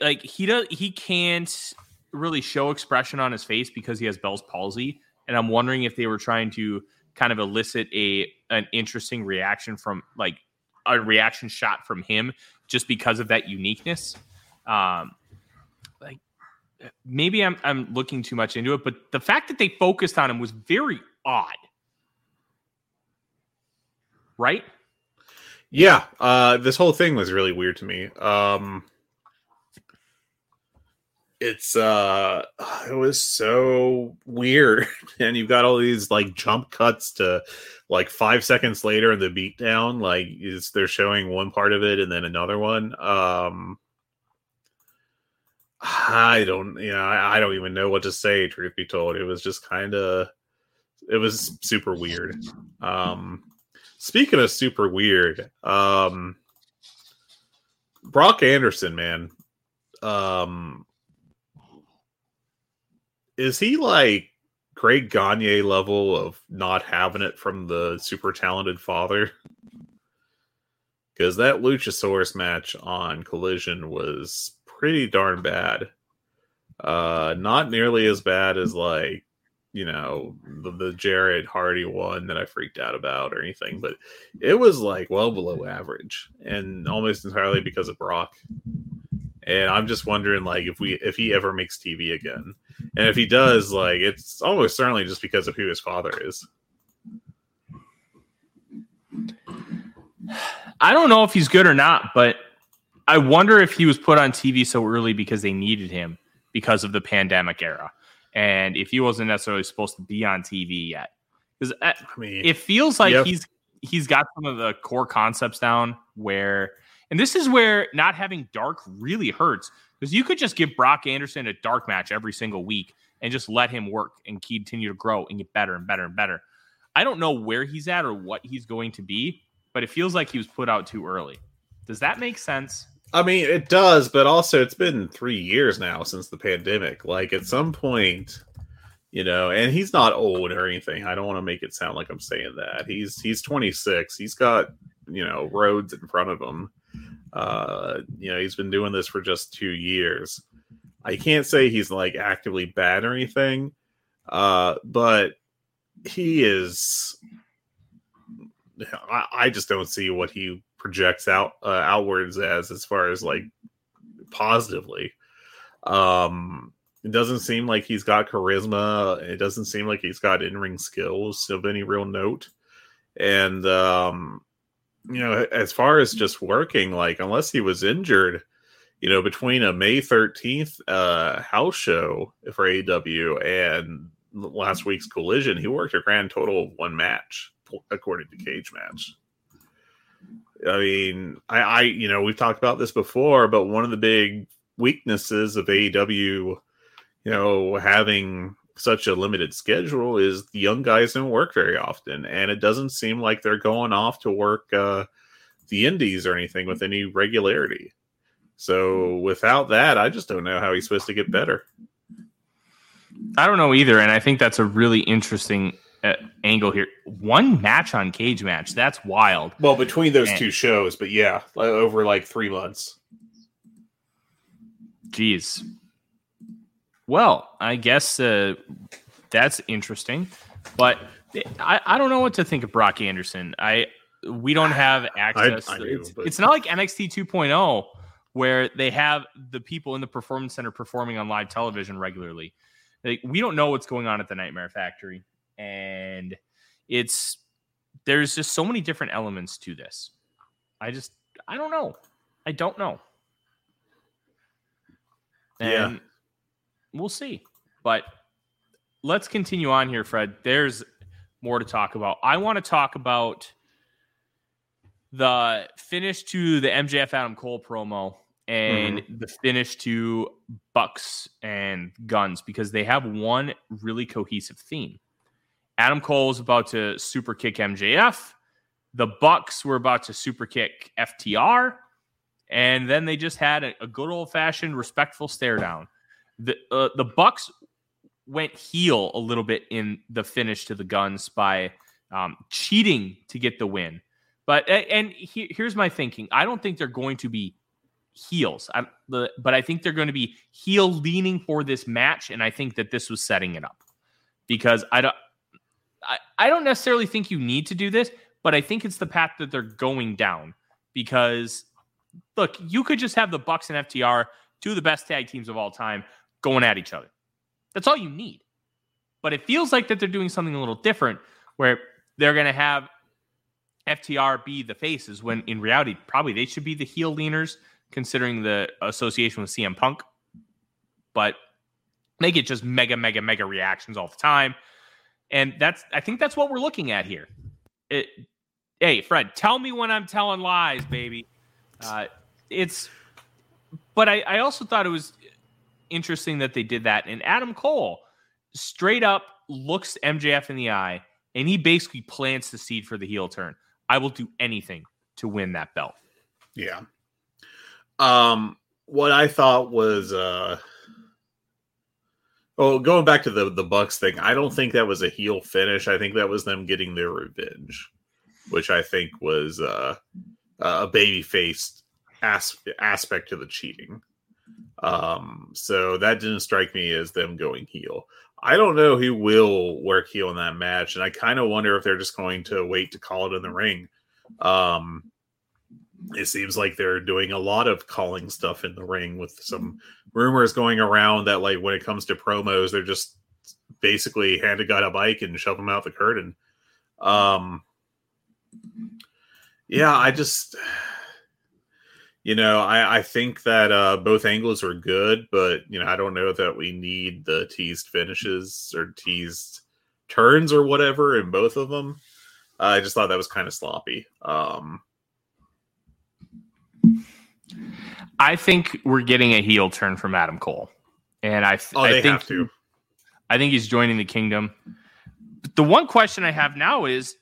like he does he can't really show expression on his face because he has Bell's palsy, and I'm wondering if they were trying to kind of elicit a an interesting reaction from like a reaction shot from him just because of that uniqueness. Um, like maybe I'm I'm looking too much into it, but the fact that they focused on him was very odd. Right? Yeah, uh, this whole thing was really weird to me. Um, it's uh, *sighs* it was so weird, *laughs* and you've got all these like jump cuts to like five seconds later in the beatdown. Like, is they're showing one part of it and then another one. Um, I don't, you know, I, I don't even know what to say. Truth be told, it was just kind of, it was super weird. Um, Speaking of super weird, um Brock Anderson, man. Um is he like Greg Gagne level of not having it from the super talented father? Because that Luchasaurus match on Collision was pretty darn bad. Uh not nearly as bad as like you know the, the Jared Hardy one that I freaked out about or anything, but it was like well below average and almost entirely because of Brock. And I'm just wondering like if we if he ever makes TV again, and if he does, like it's almost certainly just because of who his father is. I don't know if he's good or not, but I wonder if he was put on TV so early because they needed him because of the pandemic era. And if he wasn't necessarily supposed to be on TV yet. Because uh, I mean, it feels like Yep. he's he's got some of the core concepts down where and this is where not having dark really hurts because you could just give Brock Anderson a dark match every single week and just let him work and continue to grow and get better and better and better. I don't know where he's at or what he's going to be, but it feels like he was put out too early. Does that make sense? I mean, it does, but also it's been three years now since the pandemic. Like at some point, you know, and he's not old or anything. I don't want to make it sound like I'm saying that. He's he's 26. He's got you know roads in front of him. Uh, you know, he's been doing this for just two years. I can't say he's like actively bad or anything, uh, but he is. I, I just don't see what he projects out uh, outwards as as far as like positively. Um, it doesn't seem like he's got charisma. It doesn't seem like he's got in ring skills of any real note. And um, you know, as far as just working, like unless he was injured, you know, between a May thirteenth uh, house show for AW and last week's collision, he worked a grand total of one match, according to Cagematch. I mean, I, I, you know, we've talked about this before, but one of the big weaknesses of AEW, you know, having such a limited schedule is the young guys don't work very often, and it doesn't seem like they're going off to work uh, the indies or anything with any regularity. So without that, I just don't know how he's supposed to get better. I don't know either, and I think that's a really interesting uh, angle here. One match on Cagematch, that's wild. Well, between those Man. two shows, but yeah, over like three months. Jeez. Well, I guess uh, that's interesting, but I, I don't know what to think of Brock Anderson. I we don't have access. I do, it's, but- it's not like NXT 2.0 where they have the people in the performance center performing on live television regularly. Like we don't know what's going on at the Nightmare Factory, and it's there's just so many different elements to this. I just I don't know. I don't know. Yeah. And we'll see. But let's continue on here, Fred. There's more to talk about. I want to talk about the finish to the MJF Adam Cole promo and mm-hmm. the finish to Bucks and Guns because they have one really cohesive theme. Adam Cole is about to super kick MJF. The Bucks were about to super kick FTR. And then they just had a, a good old fashioned respectful stare down. The uh, the Bucks went heel a little bit in the finish to the Guns by um, cheating to get the win. But and he, here's my thinking: I don't think they're going to be heels. I'm the, but I think they're going to be heel leaning for this match, and I think that this was setting it up because I don't. I, I don't necessarily think you need to do this, but I think it's the path that they're going down because look, you could just have the Bucks and FTR, two of the best tag teams of all time, going at each other. That's all you need. But it feels like that they're doing something a little different where they're going to have FTR be the faces when in reality, probably they should be the heel leaners considering the association with CM Punk. But they get just mega, mega, mega reactions all the time. And that's, I think that's what we're looking at here. It, hey, Fred, tell me when I'm telling lies, baby. Uh, it's, but I, I also thought it was interesting that they did that. And Adam Cole straight up looks MJF in the eye and he basically plants the seed for the heel turn. I will do anything to win that belt. Yeah. Um, what I thought was uh Oh, going back to the the Bucks thing, I don't think that was a heel finish. I think that was them getting their revenge, which I think was uh, a baby faced as- aspect to the cheating. Um, so that didn't strike me as them going heel. I don't know who will work heel in that match, and I kind of wonder if they're just going to wait to call it in the ring. Um, it seems like they're doing a lot of calling stuff in the ring with some rumors going around that like when it comes to promos they're just basically hand a guy a bike and shove him out the curtain. Um yeah i just you know i i think that uh both angles are good but you know i don't know that we need the teased finishes or teased turns or whatever in both of them. I just thought that was kind of sloppy. Um I think we're getting a heel turn from Adam Cole. And I, th- oh I think to I think he's joining the kingdom. But the one question I have now is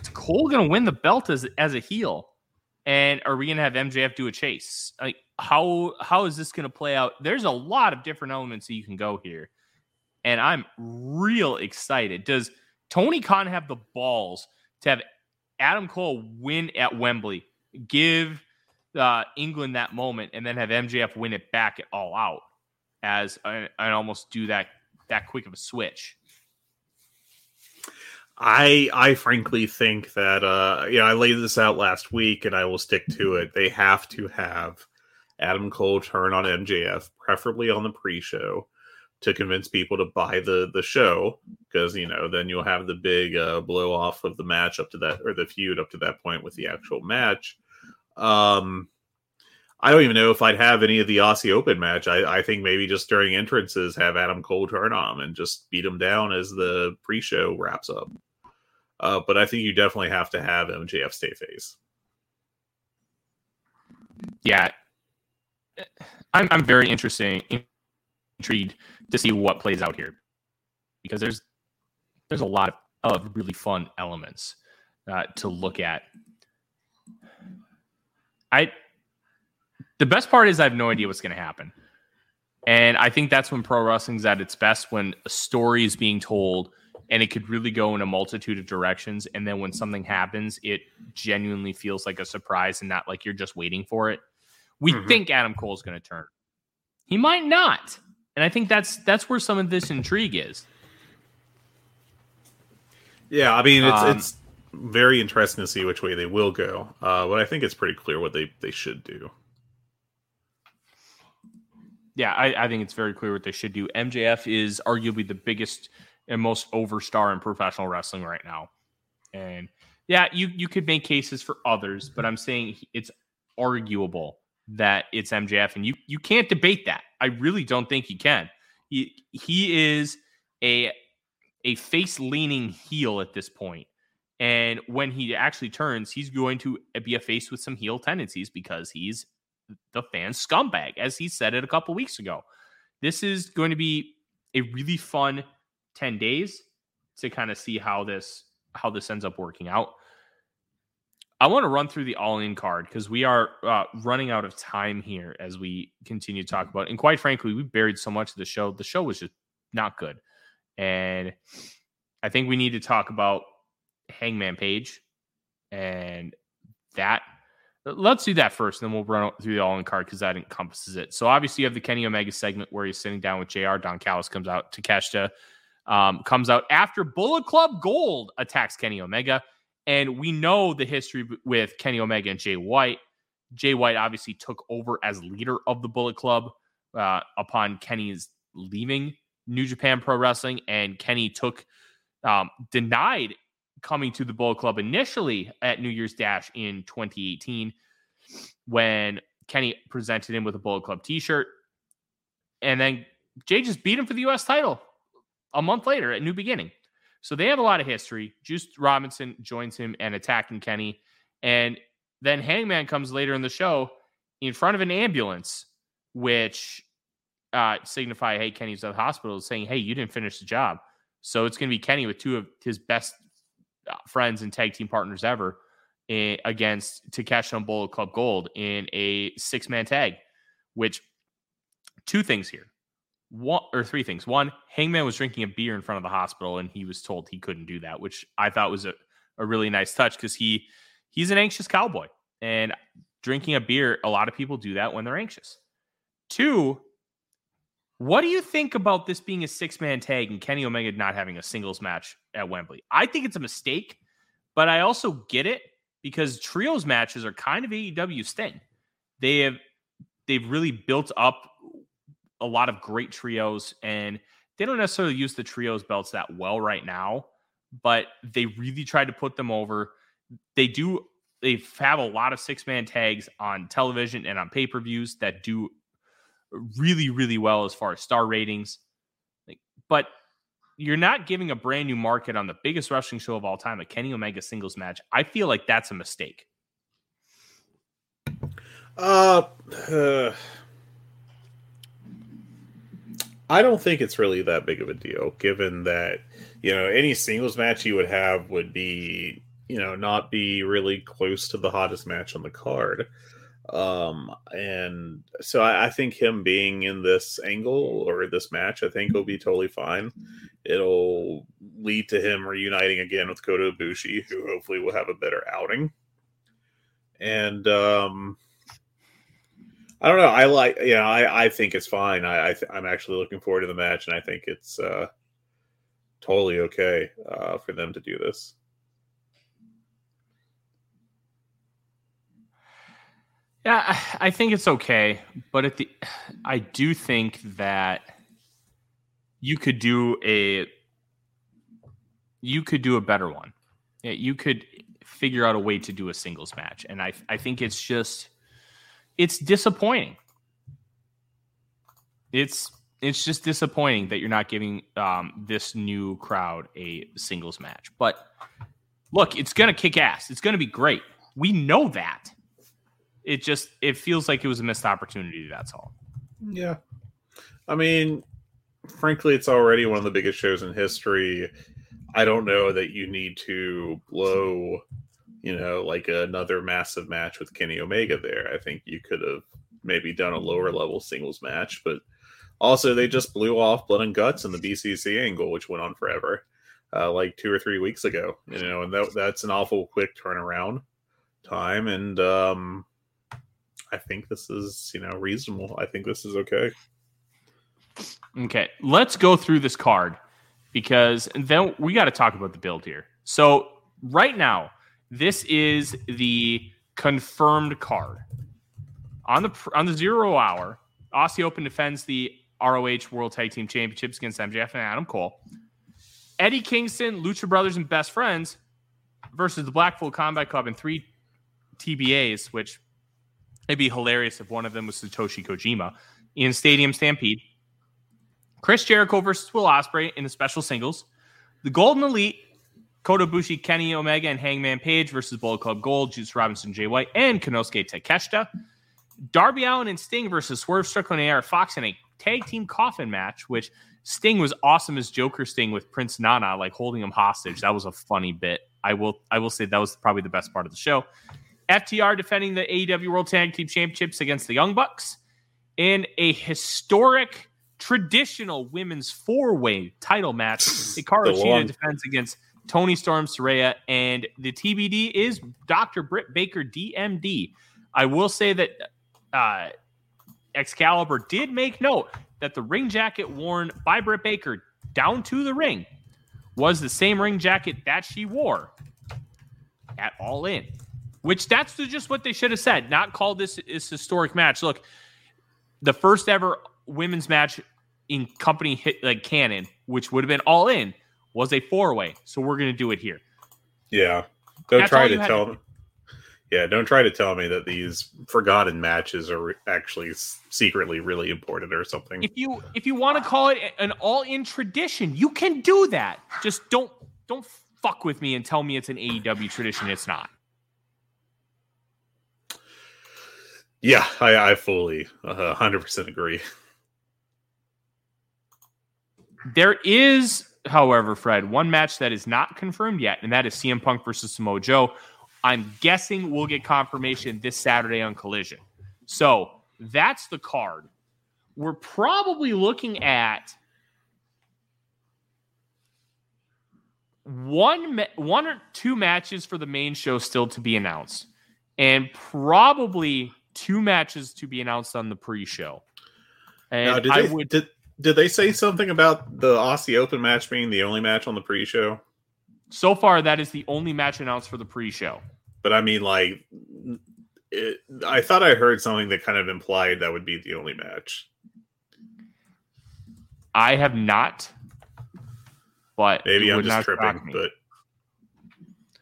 is Cole going to win the belt as as a heel? And are we going to have MJF do a chase? Like how how is this going to play out? There's a lot of different elements that you can go here. And I'm real excited. Does Tony Khan have the balls to have Adam Cole win at Wembley, give uh, England that moment, and then have MJF win it back at all out as and almost do that that quick of a switch? I I frankly think that uh you know I laid this out last week and I will stick to it. They have to have Adam Cole turn on MJF, preferably on the pre-show, to convince people to buy the the show because you know then you'll have the big uh, blow off of the match up to that or the feud up to that point with the actual match. Um, I don't even know if I'd have any of the Aussie Open match. I, I think maybe just during entrances have Adam Cole turn on and just beat him down as the pre-show wraps up. Uh, but I think you definitely have to have MJF stay face. Yeah, I'm I'm very interesting intrigued to see what plays out here because there's there's a lot of, of really fun elements uh, to look at. I the best part is I have no idea what's going to happen. And I think that's when pro wrestling's at its best when a story is being told and it could really go in a multitude of directions. And then when something happens, it genuinely feels like a surprise and not like you're just waiting for it. We Mhm. think Adam Cole's going to turn. He might not. And I think that's that's where some of this intrigue is. Yeah, I mean it's Um, it's very interesting to see which way they will go. Uh, but I think it's pretty clear what they they should do. Yeah, I, I think it's very clear what they should do. MJF is arguably the biggest and most over star in professional wrestling right now. And yeah, you you could make cases for others, but I'm saying it's arguable that it's MJF, and you you can't debate that. I really don't think he can. He he is a a face leaning heel at this point. And when he actually turns, he's going to be a face with some heel tendencies because he's the fan scumbag, as he said it a couple weeks ago. This is going to be a really fun 10 days to kind of see how this how this ends up working out. I want to run through the all-in card because we are uh, running out of time here as we continue to talk about. It. And quite frankly, we buried so much of the show. The show was just not good, and I think we need to talk about Hangman Page and that. Let's do that first, and then we'll run through the all-in card because that encompasses it. So obviously, you have the Kenny Omega segment where he's sitting down with Jr. Don Callis comes out. Takeshita um, comes out after Bullet Club Gold attacks Kenny Omega. And we know the history with Kenny Omega and Jay White. Jay White obviously took over as leader of the Bullet Club uh, upon Kenny's leaving New Japan Pro Wrestling. And Kenny took, um, denied coming to the Bullet Club initially at New Year's Dash in 2018 when Kenny presented him with a Bullet Club t shirt. And then Jay just beat him for the U.S. title a month later at New Beginning. So they have a lot of history. Juice Robinson joins him and attacking Kenny. And then Hangman comes later in the show in front of an ambulance, which uh, signify, hey, Kenny's at the hospital, saying, hey, you didn't finish the job. So it's going to be Kenny with two of his best friends and tag team partners ever eh, against Takeshi and Bullet Club Gold in a six man tag, which two things here one or three things. One, Hangman was drinking a beer in front of the hospital and he was told he couldn't do that, which I thought was a, a really nice touch because he he's an anxious cowboy. And drinking a beer, a lot of people do that when they're anxious. Two, what do you think about this being a six-man tag and Kenny Omega not having a singles match at Wembley? I think it's a mistake, but I also get it because trios matches are kind of AEW's thing. They have they've really built up a lot of great trios and they don't necessarily use the trios belts that well right now but they really tried to put them over they do they have a lot of six man tags on television and on pay-per-views that do really really well as far as star ratings. But you're not giving a brand new market on the biggest wrestling show of all time a kenny omega singles match. I feel like that's a mistake. Uh, uh, *sighs* I don't think it's really that big of a deal, given that you know any singles match you would have would be you know not be really close to the hottest match on the card. Um, and so I, I think him being in this angle or this match, I think will be totally fine. It'll lead to him reuniting again with Kota Ibushi, who hopefully will have a better outing. And um, I don't know. I like, you know, I, I think it's fine. I, I th- I'm actually looking forward to the match, and I think it's uh, totally okay uh, for them to do this. Yeah, I think it's okay, but at the I do think that you could do a you could do a better one. You could figure out a way to do a singles match, and I I think it's just it's disappointing. It's it's just disappointing that you're not giving um, this new crowd a singles match. But look, it's gonna kick ass. It's gonna be great. We know that it just it feels like it was a missed opportunity that's all Yeah. I mean, frankly, it's already one of the biggest shows in history. I don't know that you need to blow, you know, like another massive match with Kenny Omega there. I think you could have maybe done a lower level singles match, but also they just blew off Blood and Guts in the BCC angle, which went on forever, uh, like two or three weeks ago. You know, and that, that's an awful quick turnaround time. And um, I think this is, you know, reasonable. I think this is okay. Okay, let's go through this card because then we got to talk about the build here. So right now, this is the confirmed card on the on the zero hour. Aussie Open defends the ROH World Tag Team Championships against MJF and Adam Cole. Eddie Kingston, Lucha Brothers, and Best Friends versus the Blackpool Combat Club in three TBAs, which it'd be hilarious if one of them was Satoshi Kojima in Stadium Stampede. Chris Jericho versus Will Ospreay in the special singles. The Golden Elite, Kota Ibushi, Kenny Omega, and Hangman Page versus Bullet Club Gold, Juice Robinson, Jay White, and Konosuke Takeshita. Darby Allin and Sting versus Swerve Strickland and AR Fox in a tag team coffin match, which Sting was awesome as Joker Sting with Prince Nana, like holding him hostage. That was a funny bit. I will I will say that was probably the best part of the show. FTR defending the AEW World Tag Team Championships against the Young Bucks in a historic traditional women's four-way title match. *laughs* Hikaru Shida defends against Toni Storm Saraya, and the TBD is Dr. Britt Baker DMD. I will say that uh, Excalibur did make note that the ring jacket worn by Britt Baker down to the ring was the same ring jacket that she wore at All In, which that's just what they should have said, not called this this historic match. Look, the first ever women's match in company hit like canon, which would have been All In, was a four way. So we're going to do it here. Yeah, don't that's try to tell them. Yeah, don't try to tell me that these forgotten matches are actually secretly really important or something. If you if you want to call it an all-in tradition, you can do that. Just don't don't fuck with me and tell me it's an AEW tradition. It's not. Yeah, I, I fully uh, 100% agree. There is, however, Fred, one match that is not confirmed yet, and that is CM Punk versus Samoa Joe. I'm guessing we'll get confirmation this Saturday on Collision. So that's the card. We're probably looking at one one or two matches for the main show still to be announced, and probably two matches to be announced on the pre-show. And now, did, they, would, did, did they say something about the Aussie Open match being the only match on the pre-show? So far, that is the only match announced for the pre-show. But I mean, like, it, I thought I heard something that kind of implied that would be the only match. I have not, but maybe I'm just tripping. But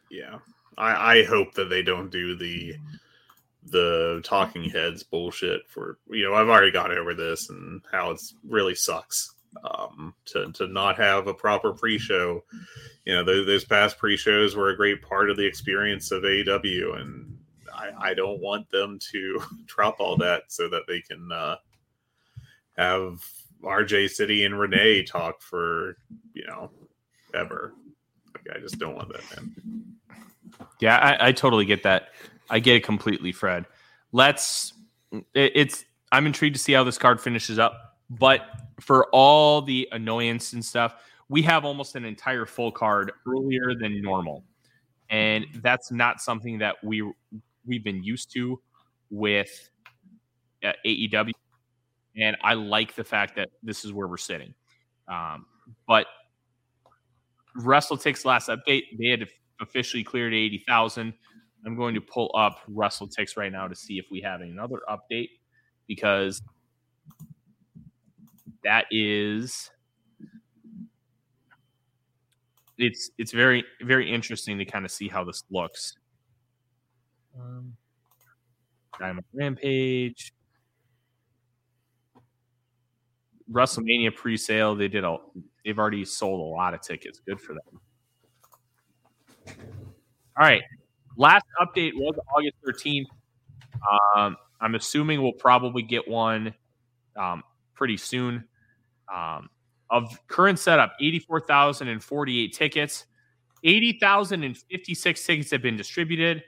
yeah, I, I hope that they don't do the the talking heads bullshit for you know I've already gone over this and how it's really sucks um, to to not have a proper pre-show. You know, those, those past pre-shows were a great part of the experience of AEW, and I, I don't want them to *laughs* drop all that so that they can uh, have RJ City and Renee talk for you know ever. Like, I just don't want that, man. Yeah, I, I totally get that. I get it completely, Fred. Let's. It, it's. I'm intrigued to see how this card finishes up, but for all the annoyance and stuff, we have almost an entire full card earlier than normal, and that's not something that we we've been used to with uh, AEW. And I like the fact that this is where we're sitting. Um, but WrestleTix last update, they had officially cleared 80,000. I'm going to pull up WrestleTix right now to see if we have another update because that is it's it's very very interesting to kind of see how this looks. Um, Diamond Rampage, WrestleMania pre-sale. They did a. They've already sold a lot of tickets. Good for them. All right. Last update was August 13th. Um, I'm assuming we'll probably get one um, pretty soon. Um, of current setup 84,048 tickets. 80,056 tickets have been distributed.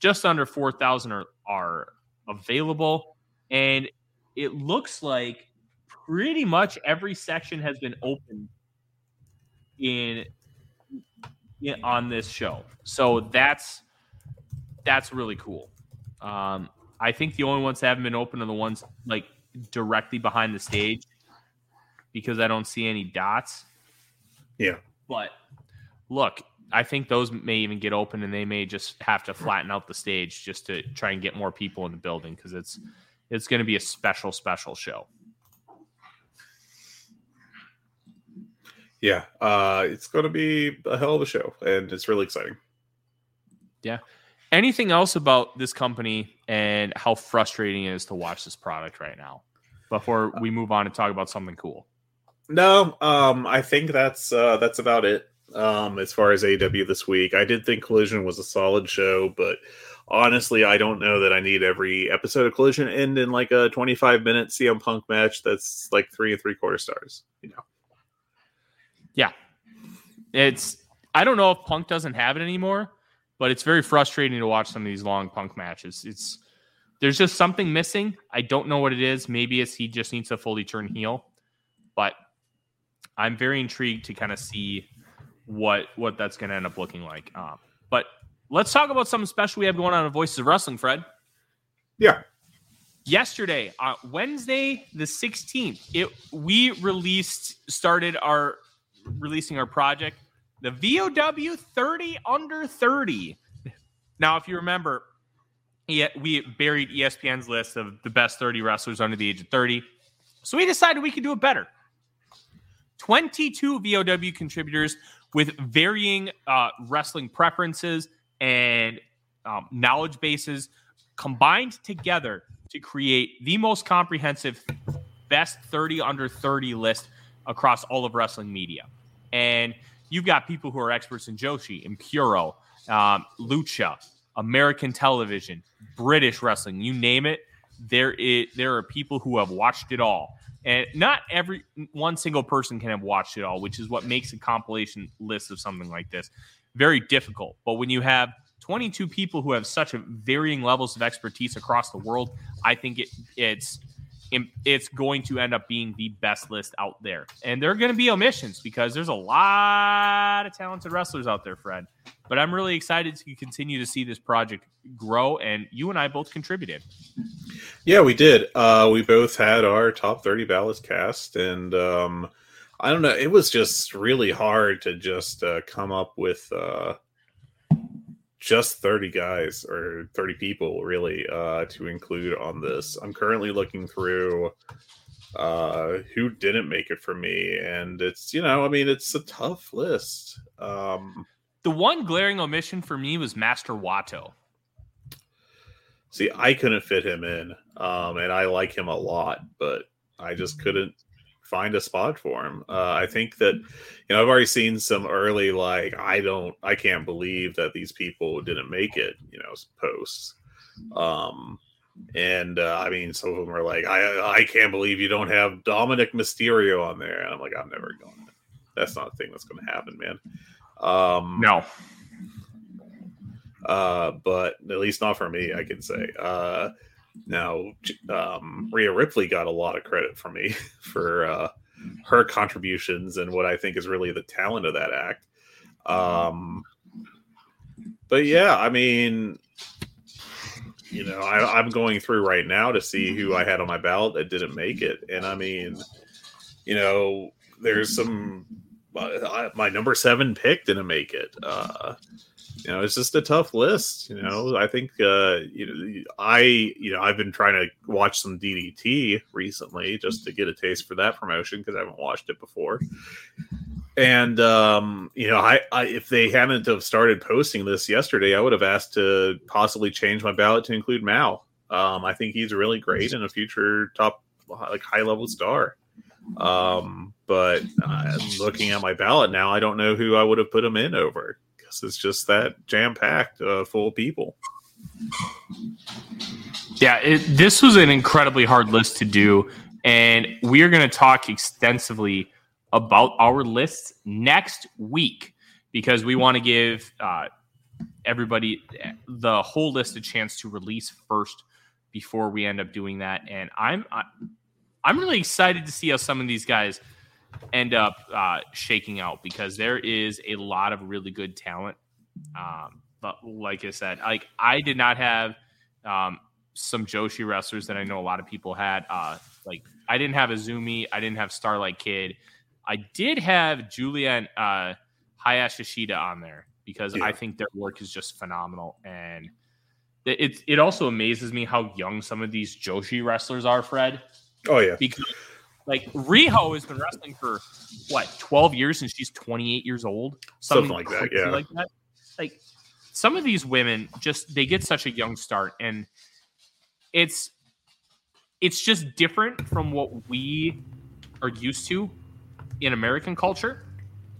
Just under 4,000 are, are available. And it looks like pretty much every section has been open in, in on this show. So that's that's really cool. Um, I think the only ones that haven't been open are the ones like directly behind the stage because I don't see any dots. Yeah. But look, I think those may even get open and they may just have to flatten out the stage just to try and get more people in the building because it's it's going to be a special special show. Yeah, uh, it's going to be a hell of a show, and it's really exciting. Yeah. Anything else about this company and how frustrating it is to watch this product right now before we move on and talk about something cool? No, um, I think that's uh, that's about it. Um, as far as AW this week, I did think Collision was a solid show, but honestly, I don't know that I need every episode of Collision end in like a 25 minute CM Punk match that's like three and three quarter stars. You know, Yeah. It's I don't know if Punk doesn't have it anymore, but it's very frustrating to watch some of these long Punk matches. It's there's just something missing. I don't know what it is. Maybe it's he just needs to fully turn heel. But I'm very intrigued to kind of see what what that's going to end up looking like. Um, but let's talk about something special we have going on in Voices of Wrestling, Fred. yeah, yesterday on Wednesday the 16th it we released started our releasing our project the VOW 30 under 30 now if you remember we buried ESPN's list of the best 30 wrestlers under the age of 30 so we decided we could do it better. 22 VOW contributors with varying uh, wrestling preferences and um, knowledge bases combined together to create the most comprehensive best 30 under 30 list across all of wrestling media. And you've got people who are experts in Joshi, Impuro, um, Lucha, American television, British wrestling, you name it. There is there are people who have watched it all. And not every one single person can have watched it all, which is what makes a compilation list of something like this very difficult. But when you have 22 people who have such a varying levels of expertise across the world, I think it, it's it's going to end up being the best list out there. And there are going to be omissions because there's a lot of talented wrestlers out there, Fred. But I'm really excited to continue to see this project grow. And you and I both contributed. yeah, we did. Uh, we both had our top 30 ballots cast, and um, I don't know, it was just really hard to just uh, come up with uh, just 30 guys or 30 people really uh, to include on this. I'm currently looking through uh, who didn't make it for me, and it's you know, I mean, it's a tough list. Um, The one glaring omission for me was Master Wato. see, I couldn't fit him in, um, and I like him a lot, but I just couldn't find a spot for him. Uh, I think that you know I've already seen some early like I don't I can't believe that these people didn't make it you know posts. Um, and uh, I mean, some of them are like, I I can't believe you don't have Dominik Mysterio on there. And I'm like, I'm never going. to That's not a thing that's going to happen, man. Um, No. uh, but at least not for me, I can say. Uh, now, um, Rhea Ripley got a lot of credit for me *laughs* for uh, her contributions and what I think is really the talent of that act. Um, but yeah, I mean, you know, I, I'm going through right now to see who I had on my ballot that didn't make it, and I mean, you know, there's some. My number seven pick didn't make it. Uh, you know, it's just a tough list. You know, I think uh, you know, I you know, I've been trying to watch some DDT recently just to get a taste for that promotion because I haven't watched it before. And um, you know, I, I if they hadn't have started posting this yesterday, I would have asked to possibly change my ballot to include Mao. Um, I think he's really great and a future top like high level star. Um, but uh, looking at my ballot now, I don't know who I would have put him in over because it's just that jam packed uh, full of people. Yeah, it, this was an incredibly hard list to do, and we are going to talk extensively about our lists next week because we want to give uh, everybody the whole list a chance to release first before we end up doing that. And I'm I, I'm really excited to see how some of these guys end up uh, shaking out because there is a lot of really good talent. Um, but like I said, like I did not have um, some Joshi wrestlers that I know a lot of people had. Uh, like I didn't have Azumi, I didn't have Starlight Kid. I did have Julia and uh, Hayashi Shida on there because yeah. I think their work is just phenomenal and it it also amazes me how young some of these Joshi wrestlers are, Fred. Oh yeah. Because like Riho has been wrestling for what, 12 years and she's 28 years old? Something, Something like that, yeah. Like that. Like some of these women just they get such a young start and it's it's just different from what we are used to in American culture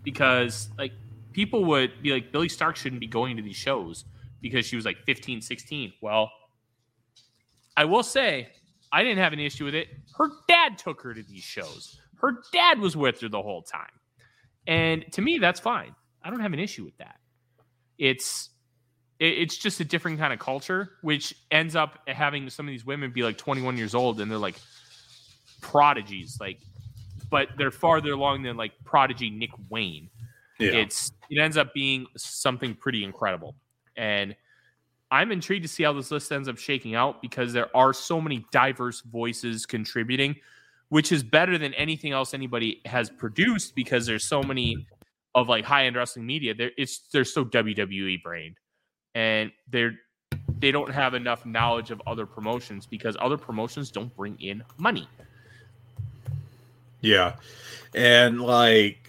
because like people would be like Billie Starkz shouldn't be going to these shows because she was like 15, 16. Well, I will say I didn't have an issue with it. Her dad took her to these shows. Her dad was with her the whole time. And to me, that's fine. I don't have an issue with that. It's it's just a different kind of culture, which ends up having some of these women be like 21 years old and they're like prodigies, like, but they're farther along than like prodigy Nick Wayne. Yeah. It's it ends up being something pretty incredible. And I'm intrigued to see how this list ends up shaking out because there are so many diverse voices contributing, which is better than anything else anybody has produced because there's so many of like high end wrestling media. There it's they're so WWE brained. And they're they don't have enough knowledge of other promotions because other promotions don't bring in money. Yeah. And like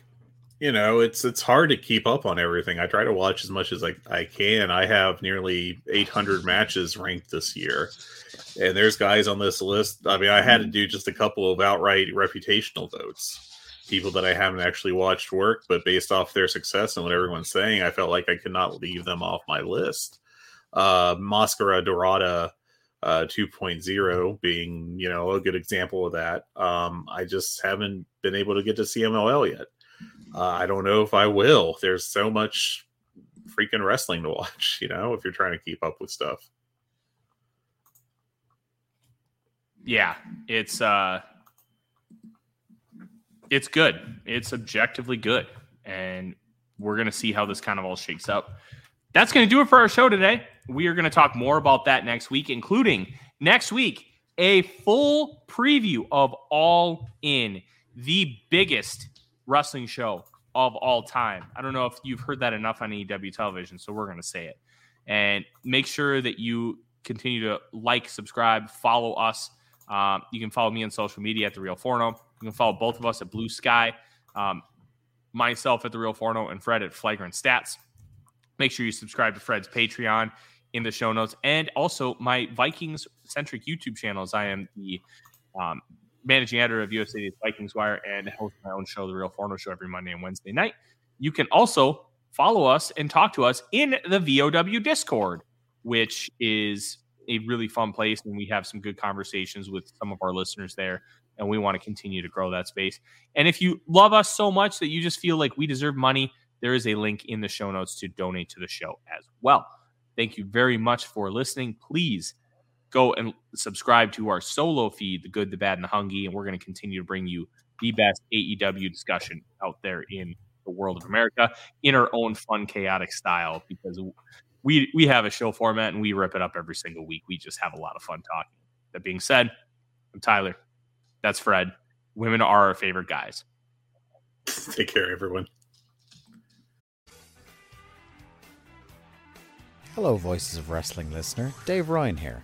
you know it's it's hard to keep up on everything. I try to watch as much as i, I can. I have nearly 800 matches ranked this year and there's guys on this list. I mean i had to do just a couple of outright reputational votes people that i haven't actually watched work but based off their success and what everyone's saying i felt like i could not leave them off my list. Uh mascara dorada uh 2.0 being you know a good example of that. Um i just haven't been able to get to cmll yet uh, I don't know if I will. There's so much freaking wrestling to watch, *laughs* you know, if you're trying to keep up with stuff. Yeah, it's uh it's good. It's objectively good. And we're going to see how this kind of all shakes up. That's going to do it for our show today. We are going to talk more about that next week, including next week, a full preview of All In, the biggest wrestling show of all time. I don't know if you've heard that enough on AEW television, so we're going to say it. And make sure that you continue to like, subscribe, follow us. Um, you can follow me on social media at The Real Forno. You can follow both of us at Blue Sky, um, myself at The Real Forno, and Fred at Flagrant Stats. Make sure you subscribe to Fred's Patreon in the show notes and also my Vikings centric YouTube channels. I am the um, managing editor of USA Vikings Wire and host my own show, The Real Forno Show, every Monday and Wednesday night. You can also follow us and talk to us in the VOW Discord, which is a really fun place. And we have some good conversations with some of our listeners there. And we want to continue to grow that space. And if you love us so much that you just feel like we deserve money, there is a link in the show notes to donate to the show as well. Thank you very much for listening. Please go and subscribe to our solo feed, The Good, the Bad, and the Hungee. And we're going to continue to bring you the best AEW discussion out there in the world of America in our own fun, chaotic style because we we have a show format and we rip it up every single week. We just have a lot of fun talking. That being said, I'm Tyler. That's Fred. Women are our favorite guys. Take care, everyone. Hello, Voices of Wrestling listener. Dave Ryan here.